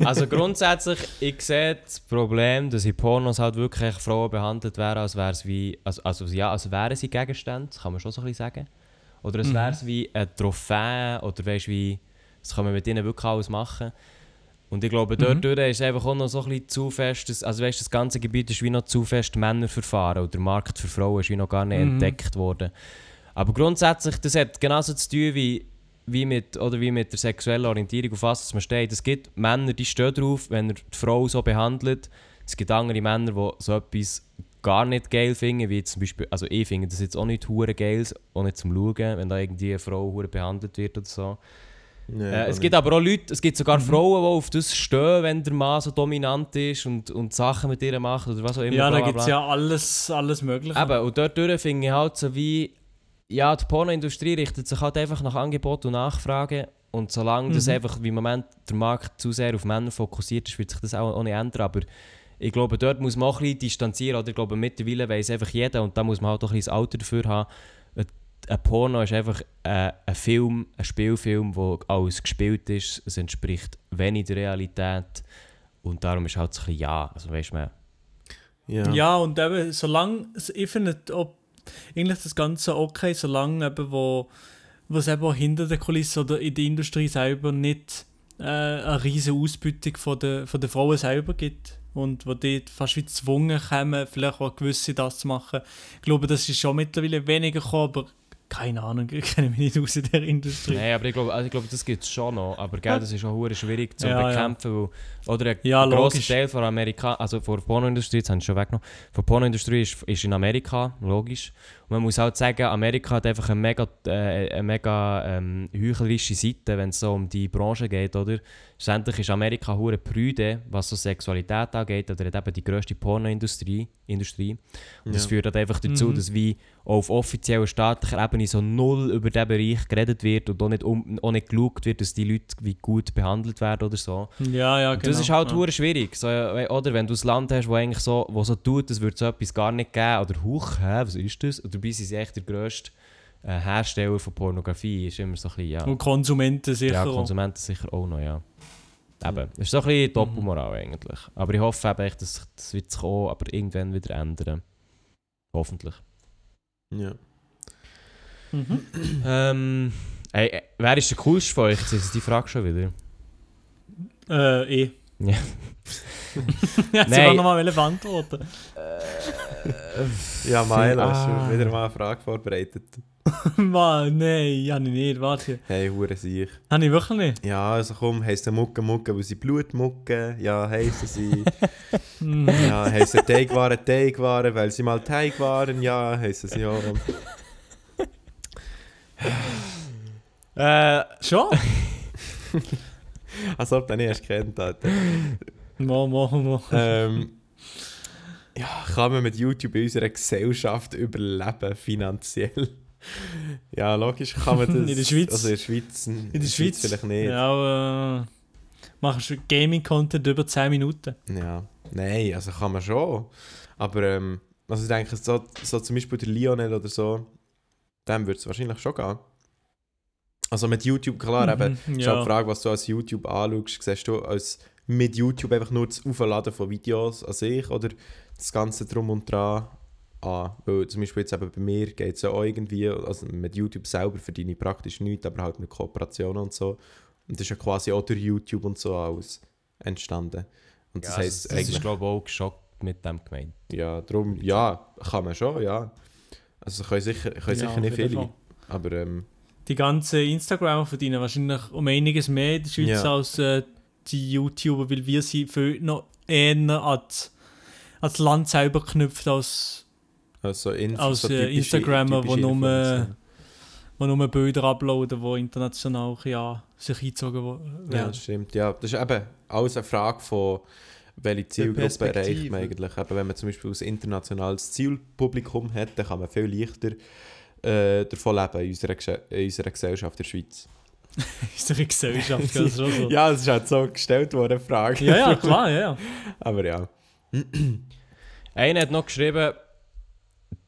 also grundsätzlich, ich sehe das Problem, dass in Pornos halt wirklich Frauen behandelt werden, als wären wie, also, also ja, als wären sie Gegenstände, das kann man schon so ein bisschen sagen. Oder als Mhm. wäre es wie ein Trophäe, oder weißt wie, das kann man mit ihnen wirklich alles machen. Und ich glaube, dort Mhm. ist einfach auch noch so ein bisschen zu fest, das, also weißt, das ganze Gebiet ist wie noch zu fest Männerverfahren und der Markt für Frauen ist wie noch gar nicht Mhm. entdeckt worden. Aber grundsätzlich, das hat genauso zu tun wie, wie, mit, oder wie mit der sexuellen Orientierung, auf was man steht. Es gibt Männer, die stehen drauf, wenn er die Frau so behandelt. Es gibt andere Männer, die so etwas gar nicht geil finden, wie zum Beispiel, also ich finde das jetzt auch nicht hure geil, auch nicht zum Schauen, wenn da irgendwie eine Frau hure behandelt wird oder so. Nee, Äh, es gibt aber auch Leute, es gibt sogar Frauen, die auf das stehen, wenn der Mann so dominant ist und, und Sachen mit ihr macht oder was auch immer. Ja, da gibt es ja alles, alles Mögliche. Eben, und dort finde ich halt so wie, ja, die Pornoindustrie richtet sich halt einfach nach Angebot und Nachfrage. Und solange das Mhm. einfach wie im Moment der Markt zu sehr auf Männer fokussiert ist, wird sich das auch, auch nicht ändern. Aber ich glaube, dort muss man auch ein bisschen distanzieren. Oder ich glaube, mittlerweile weiß einfach jeder, und da muss man halt auch ein bisschen das Alter dafür haben, ein- Porno ist einfach äh, ein Film, ein Spielfilm, wo alles gespielt ist. Es entspricht wenig der Realität. Und darum ist halt so ein bisschen ja. Also weißt du, ja. Ja, und eben, solange, ich finde ob, eigentlich das Ganze okay, solange eben, wo, es eben hinter der Kulisse oder in der Industrie selber nicht äh, eine riesige Ausbeutung von der, von der Frauen selber gibt und wo die fast wie gezwungen kommen, vielleicht auch gewisse das zu machen. Ich glaube, das ist schon mittlerweile weniger gekommen, aber keine Ahnung, ich kenne mich nicht aus in der Industrie. Nein, aber ich glaube, also ich glaube das gibt es schon noch. Aber gell, das ist auch schwierig zu Ja, ja. bekämpfen. Weil, oder ein Ja, grosser. Teil von Amerika, also von der Pornoindustrie, jetzt haben sie schon weggenommen, von der Pornoindustrie ist, ist in Amerika, logisch. Und man muss halt sagen, Amerika hat einfach eine mega, äh, eine mega ähm, heuchlerische Seite, wenn es so um die Branche geht, oder? Schlussendlich ist Amerika hure prüde, was so Sexualität angeht, oder hat eben die grösste Pornoindustrie. Industrie. Und das Ja. führt halt einfach dazu, Mhm. dass wie auf offizieller staatlicher Ebene so null über diesen Bereich geredet wird und auch nicht, um, auch nicht geschaut wird, dass die Leute wie gut behandelt werden oder so. Ja, ja, Und genau. Das ist halt ja. hure schwierig. So, äh, oder wenn du ein Land hast, wo eigentlich so, wo so tut, es würde so etwas gar nicht geben, oder huch, hä, was ist das? Und dabei sind sie echt der grösste Hersteller von Pornografie. Ist immer so ein bisschen, ja. Und Konsumenten sicher Ja, auch. Konsumenten sicher auch noch, ja. Eben, das ist so ein bisschen Doppelmoral eigentlich. Aber ich hoffe eben, dass das wird sich auch aber irgendwann wieder ändern. Hoffentlich. Ja. Mhm. Ähm, ey, äh, wer ist der coolste von euch? Jetzt ist die Frage schon wieder. Äh, eh. Ja. ja, sie wollen nochmal beantworten. Ja, Mael, Ah. hast du wieder mal eine Frage vorbereitet? Mann, nein, habe ich nicht. Warte. Hey, hure sich. Habe ich wirklich nicht? Ja, also komm, heisst Mucke Mucke, weil sie Blutmucke. Ja, heissen sie. Ja, heissen Teigwaren Teigwaren, weil sie mal Teig waren. Ja, heissen sie auch. Äh, Schon? Als ob du nicht erst kennt, Alter. Mo, mo, mo. ähm, ja, kann man mit YouTube in unserer Gesellschaft überleben, finanziell? ja, logisch kann man das. In der Schweiz? Also in der Schweiz. In, In der Schweiz? vielleicht nicht. Ja, äh, machst du Gaming-Content über 10 Minuten? Ja, nein, also kann man schon. Aber ähm, also ich denke, so, so zum Beispiel der Lionel oder so, dem würde es wahrscheinlich schon gehen. Also mit YouTube, klar, eben, Mhm, ist halt die Frage, was du als YouTube anschaust. Siehst du als mit YouTube einfach nur das Aufladen von Videos an sich oder das Ganze drum und dran an? Weil zum Beispiel jetzt eben bei mir geht es ja auch irgendwie, also mit YouTube selber verdiene ich praktisch nichts, aber halt mit Kooperationen und so. Und das ist ja quasi auch durch YouTube und so alles entstanden. Und das ja, heisst das ist eigentlich... glaube ich auch geschockt mit dem gemeint. Ja, darum, ja, kann man schon, ja. Also können sicher, können Ja, sicher nicht viele, aber ähm, Die ganzen Instagramer verdienen wahrscheinlich um einiges mehr in der Schweiz Ja. als äh, die YouTuber, weil wir sie viel noch eher als, als Land selber knüpft als also in, Als, so äh, typische- Instagrammer, wo nur- die nur Bilder uploaden, die international ja, sich eingezogen wo- Ja, werden. das stimmt. Ja, das ist eben alles eine Frage von, welche Zielgruppe erreicht man eigentlich. Eben, wenn man zum Beispiel ein internationales Zielpublikum hat, dann kann man viel leichter äh, davon leben in unserer, in unserer Gesellschaft der Schweiz. Unsere Gesellschaft, das ist schon so. Ja, es ist halt so gestellt worden, Frage. ja, ja, klar, ja, ja. Aber ja. Einer hat noch geschrieben,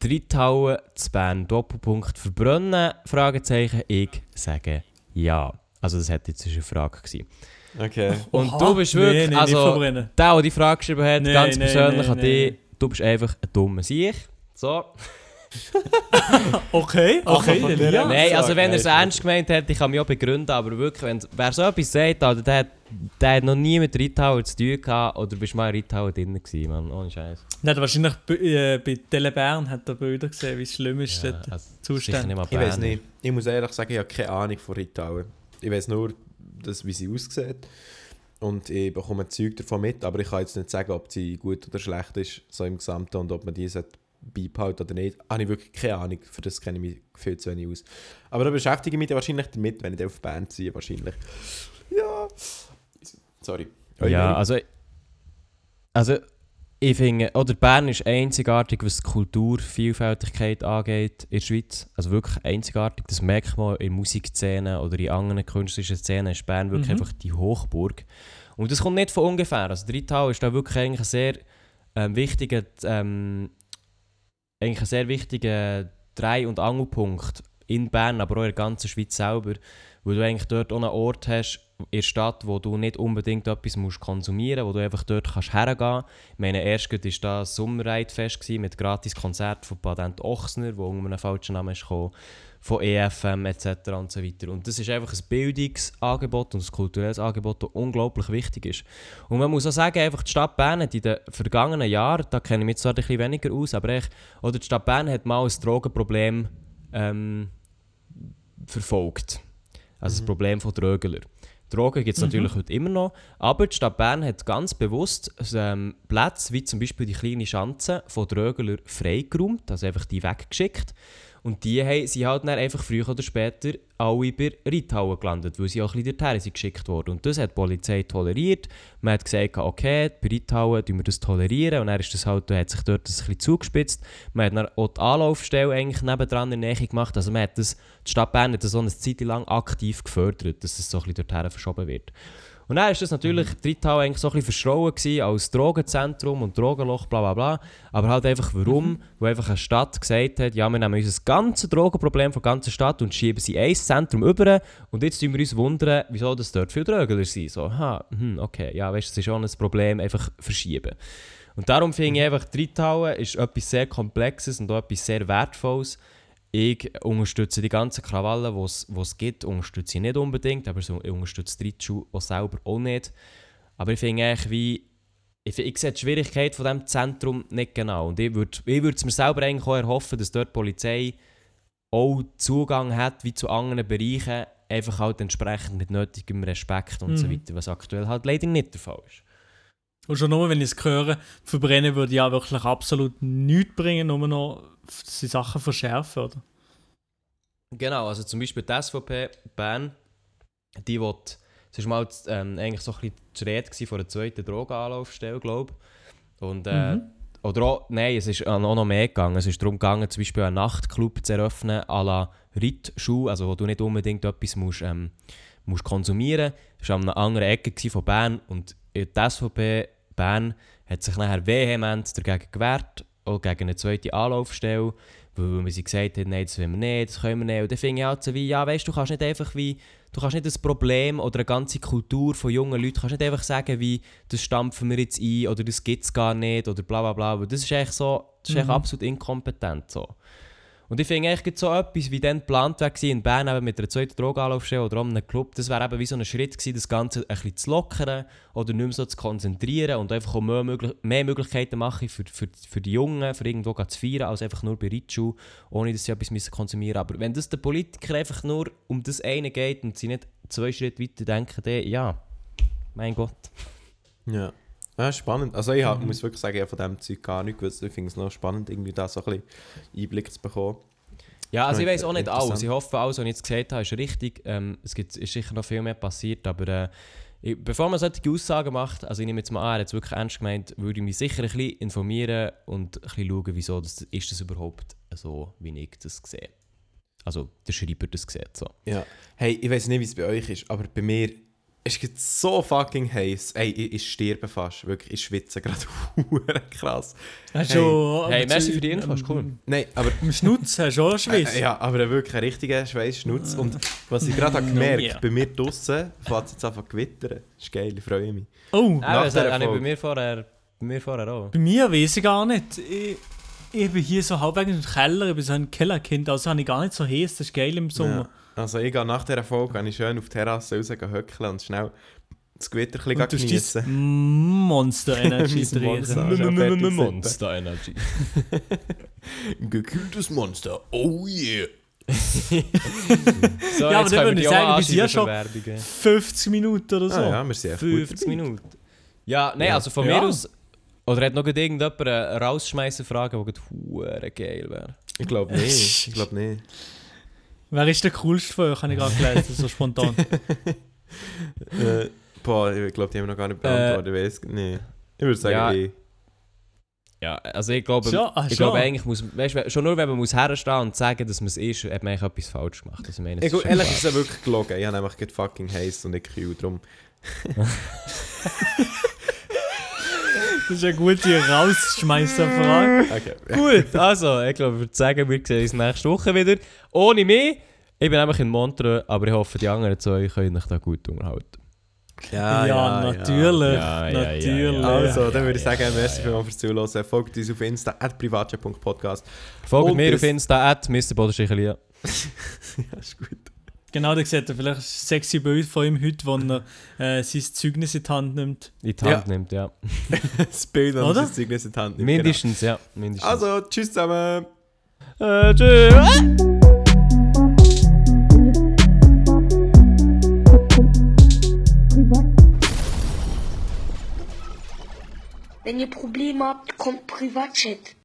Reithauen zu Bern Doppelpunkt verbrennen? Fragezeichen. Ich sage ja. Also das hätte jetzt eine Frage gewesen. Okay. Und Oha. du bist Nee, wirklich, nee, nicht also der, der die Frage geschrieben hat, Nee, ganz nee, persönlich nee, an nee, dich, du bist einfach ein dummer Sieg. So. Okay, okay, von Elia. der- Nein, also wenn er nein, es ernst gemeint hat, ich kann mich auch begründen, aber wirklich, wenn, wer so etwas sagt, Alter, der, hat- der hat noch nie mit Reithauer zu tun gehabt oder bist mal in Reithauer drin gewesen, Mann, ohne Scheiß. Hat wahrscheinlich bei, äh, bei Tele Bern hat er Bilder gesehen, wie schlimm ist Ja, dort. also, Zustand. Ich weiß nicht. Ich muss ehrlich sagen, ich habe keine Ahnung von Ritauen. Ich weiß nur, dass, wie sie aussieht. Und ich bekomme Zeug davon mit, aber ich kann jetzt nicht sagen, ob sie gut oder schlecht ist, so im Gesamten, und ob man die sollte beibehalten oder nicht. Habe ich wirklich keine Ahnung. Für das kenne ich mich viel zu wenig aus. Aber da beschäftige ich mich dann wahrscheinlich damit, wenn ich auf Band ziehe, wahrscheinlich. Ja. Sorry. Eure Ja, Meinung? also. Also, ich finde, oder Bern ist einzigartig, was die Kulturvielfältigkeit angeht in der Schweiz. Also wirklich einzigartig. Das merkt man in Musikszenen oder in anderen künstlerischen Szenen. Ist Bern wirklich Mhm. einfach die Hochburg. Und das kommt nicht von ungefähr. Also, Rittau ist da wirklich eigentlich ein sehr ähm, wichtiger, ähm, eigentlich ein sehr wichtiger Dreh- und Angelpunkt in Bern, aber auch in der ganzen Schweiz selber. Weil du eigentlich dort auch einen Ort hast in der Stadt, wo du nicht unbedingt etwas musst konsumieren musst, wo du einfach dort kannst hergehen Ich meine, erst war da das Sommerreitfest mit gratis Konzert von Patent Ochsner, wo unter einem falschen Namen gekommen, von EFM etc. und so weiter. Und das ist einfach ein Bildungsangebot und ein kulturelles Angebot, das unglaublich wichtig ist. Und man muss auch sagen, einfach die Stadt Bern hat in den vergangenen Jahren, da kenne ich mich zwar ein bisschen weniger aus, aber echt, oder die Stadt Bern hat mal ein Drogenproblem ähm, verfolgt. Also das Problem von Drögeler. Drogen gibt es natürlich heute immer noch, aber die Stadt Bern hat ganz bewusst ähm, Plätze, wie zum Beispiel die kleine Schanze von Drögeler freigeräumt, also einfach die weggeschickt. Und die haben, sind halt dann einfach früher oder später alle bei Reithauen gelandet, weil sie auch ein bisschen dorthin geschickt wurden. Und das hat die Polizei toleriert. Man hat gesagt, okay, bei Reithauen tun wir das tolerieren. Und dann ist das halt, hat sich dort das ein bisschen zugespitzt. Man hat dann auch die Anlaufstelle eigentlich nebendran in der Nähe gemacht. Also man hat das, die Stadt Bern hat das so eine Zeit lang aktiv gefördert, dass es so ein bisschen dorthin verschoben wird. Und dann war das natürlich die Rittau eigentlich so ein bisschen verschrauen gewesen als Drogenzentrum und Drogenloch, bla bla bla. Aber halt einfach warum? Weil einfach eine Stadt gesagt hat, ja, wir nehmen unser ganzes Drogenproblem von der ganzen Stadt und schieben sie in ein Zentrum über und jetzt tun wir uns wundern, wieso das dort viel Drögler sind. So, ha, hm, okay, ja, weißt du, das ist schon ein Problem, einfach verschieben. Und darum finde ich einfach, die Ritthauen ist etwas sehr Komplexes und auch etwas sehr Wertvolles. Ich unterstütze die ganzen Krawalle, die es gibt, unterstütze ich nicht unbedingt, aber so, ich unterstütze die Reitschule auch selber auch nicht. Aber ich finde eigentlich wie, ich, ich sehe die Schwierigkeit von diesem Zentrum nicht genau. Und ich würde ich würd es mir selber eigentlich auch erhoffen, dass dort die Polizei auch Zugang hat, wie zu anderen Bereichen, einfach halt entsprechend mit nötigem Respekt und so Mhm. weiter, was aktuell halt leider nicht der Fall ist. Und schon nur, wenn ich es höre, verbrennen würde ja wirklich absolut nichts bringen, nur noch die Sachen verschärfen, oder? Genau, also zum Beispiel die SVP Bern, die will, es war mal ähm, eigentlich so ein bisschen die Rede von der zweiten Drogenanlaufstelle, glaube ich. Und, äh, Mhm. Oder auch, nein, es ist auch noch mehr gegangen. Es ist darum gegangen, zum Beispiel einen Nachtclub zu eröffnen, à la Reitschule, also wo du nicht unbedingt etwas musst, ähm, musst konsumieren musst. Das war an einer anderen Ecke von Bern und die SVP Bern hat sich nachher vehement dagegen gewehrt, auch gegen eine zweite Anlaufstelle, weil weil sie gesagt hat, nein, das wollen wir nicht, das können wir nicht. Und dann finde ich halt so wie, ja, weißt du, kannst nicht einfach wie, du kannst nicht das Problem oder eine ganze Kultur von jungen Leuten, kannst nicht einfach sagen wie, das stampfen wir jetzt ein oder das gibt es gar nicht oder bla bla bla, das ist echt so, das ist echt Mhm. absolut inkompetent so. Und ich finde eigentlich so etwas, wie dann geplant war in Bern eben mit einer zweiten Drogenanlaufstelle oder einem Club, das wäre eben wie so ein Schritt gewesen, das Ganze ein bisschen zu lockern oder nicht mehr so zu konzentrieren und einfach auch mehr, möglich mehr Möglichkeiten machen für, für, für die Jungen, für irgendwo zu feiern, als einfach nur bei Ritschul, ohne dass sie etwas müssen konsumieren müssen. Aber wenn das den Politikern einfach nur um das eine geht und sie nicht zwei Schritte weiter denken, dann ja, mein Gott. Ja. Ja, spannend. Also ich Mhm. muss wirklich sagen, ich habe von diesem Zeug gar nicht gewusst. Ich finde es noch spannend, irgendwie da so ein bisschen Einblick zu bekommen. Ja, also ich weiß auch nicht alles. Ich hoffe, alles, was ich jetzt gesagt habe, ist richtig. Ähm, es gibt, ist sicher noch viel mehr passiert, aber äh, ich, bevor man solche Aussagen macht, also ich nehme jetzt mal an, er hat es wirklich ernst gemeint, würde ich mich sicher ein bisschen informieren und ein bisschen schauen, wieso das, ist das überhaupt so, wie ich das sehe. Also der Schreiber das sieht so. Ja. Hey, ich weiß nicht, wie es bei euch ist, aber bei mir, ist jetzt so fucking heiß. Ey, ich, ich sterbe fast. Wirklich, ich schwitze gerade. Krass. Hast Hey. du Hey, merci für die Info, ist cool. Nein, aber... Im Schnutz hast du auch einen Schweiß. Äh, ja, aber wirklich ein richtiger Schweißschnutz. Und was ich gerade habe gemerkt yeah. bei mir draussen fängt es jetzt einfach gewittern. Das ist geil, ich freue mich. Oh, das dieser habe ich bei mir vorher, bei mir vorher auch. bei mir weiß ich gar nicht. Ich, ich bin hier so halbwegs im Keller, ich bin so ein Kellerkind, also habe ich gar nicht so heiß, das ist geil im Sommer. Ja. Also ich gehe nach dieser Folge gehe ich schön auf die Terrasse raus höckeln und schnell das Gewitter ein bisschen geniessen. Monster Energy trinken. Monster Energy. Gekühltes Monster, oh yeah. So, Ja, aber jetzt dann würde ich sagen, wir sind ja schon Werbungen. 50 Minuten oder so. Ah ja, wir sind echt gut 50 dabei. Minuten. Ja, nein, Ja. also von Ja. mir aus. Oder hat noch irgendjemand eine rausschmeißen Frage, die gerade geil wäre? Ich glaube nicht, ich glaube nicht. Wer ist der coolste von euch, habe ich gerade gelesen, so spontan. äh, boah, ich glaube, die haben wir noch gar nicht beantwortet. ich weiß nicht. Ich würde sagen, Ja. ich. Ja, also ich glaube, Schon? Ah, ich schon? glaube eigentlich muss, weißt, schon nur wenn man muss herstehen und sagen, dass man es ist, hat man eigentlich etwas falsch gemacht. Also ich meine, es ich ist ehrlich ist es wirklich gelogen. Ich habe einfach gerade fucking heiß und nicht kühl. Drum. Das ist eine gute Rausschmeißerfrage. Okay. Gut, also, ich glaube, ich würde sagen, wir sehen uns nächste Woche wieder. Ohne mich. Ich bin nämlich in Montreux, aber ich hoffe, die anderen zwei können euch da gut unterhalten. Ja, natürlich. Ja, ja, ja, natürlich. ja. Also, dann würde ich Ja, sagen, ja, merci ja. vielmals fürs Zuhören. Folgt uns auf Insta, at privatchat.podcast. Folgt Und mir auf Insta, at Mr. Ja, ist gut. Genau, da seht ihr vielleicht ein sexy Bild von ihm heute, wo er äh, sein Zeugnis in die Hand nimmt. In die Hand nimmt, ja. Das Bild, Oder? das Zeugnis in die Hand nimmt. Mindestens, ja. Mindestens. Genau. Also, tschüss zusammen. äh, tschüss. Wenn ihr Probleme habt, kommt Privatchat.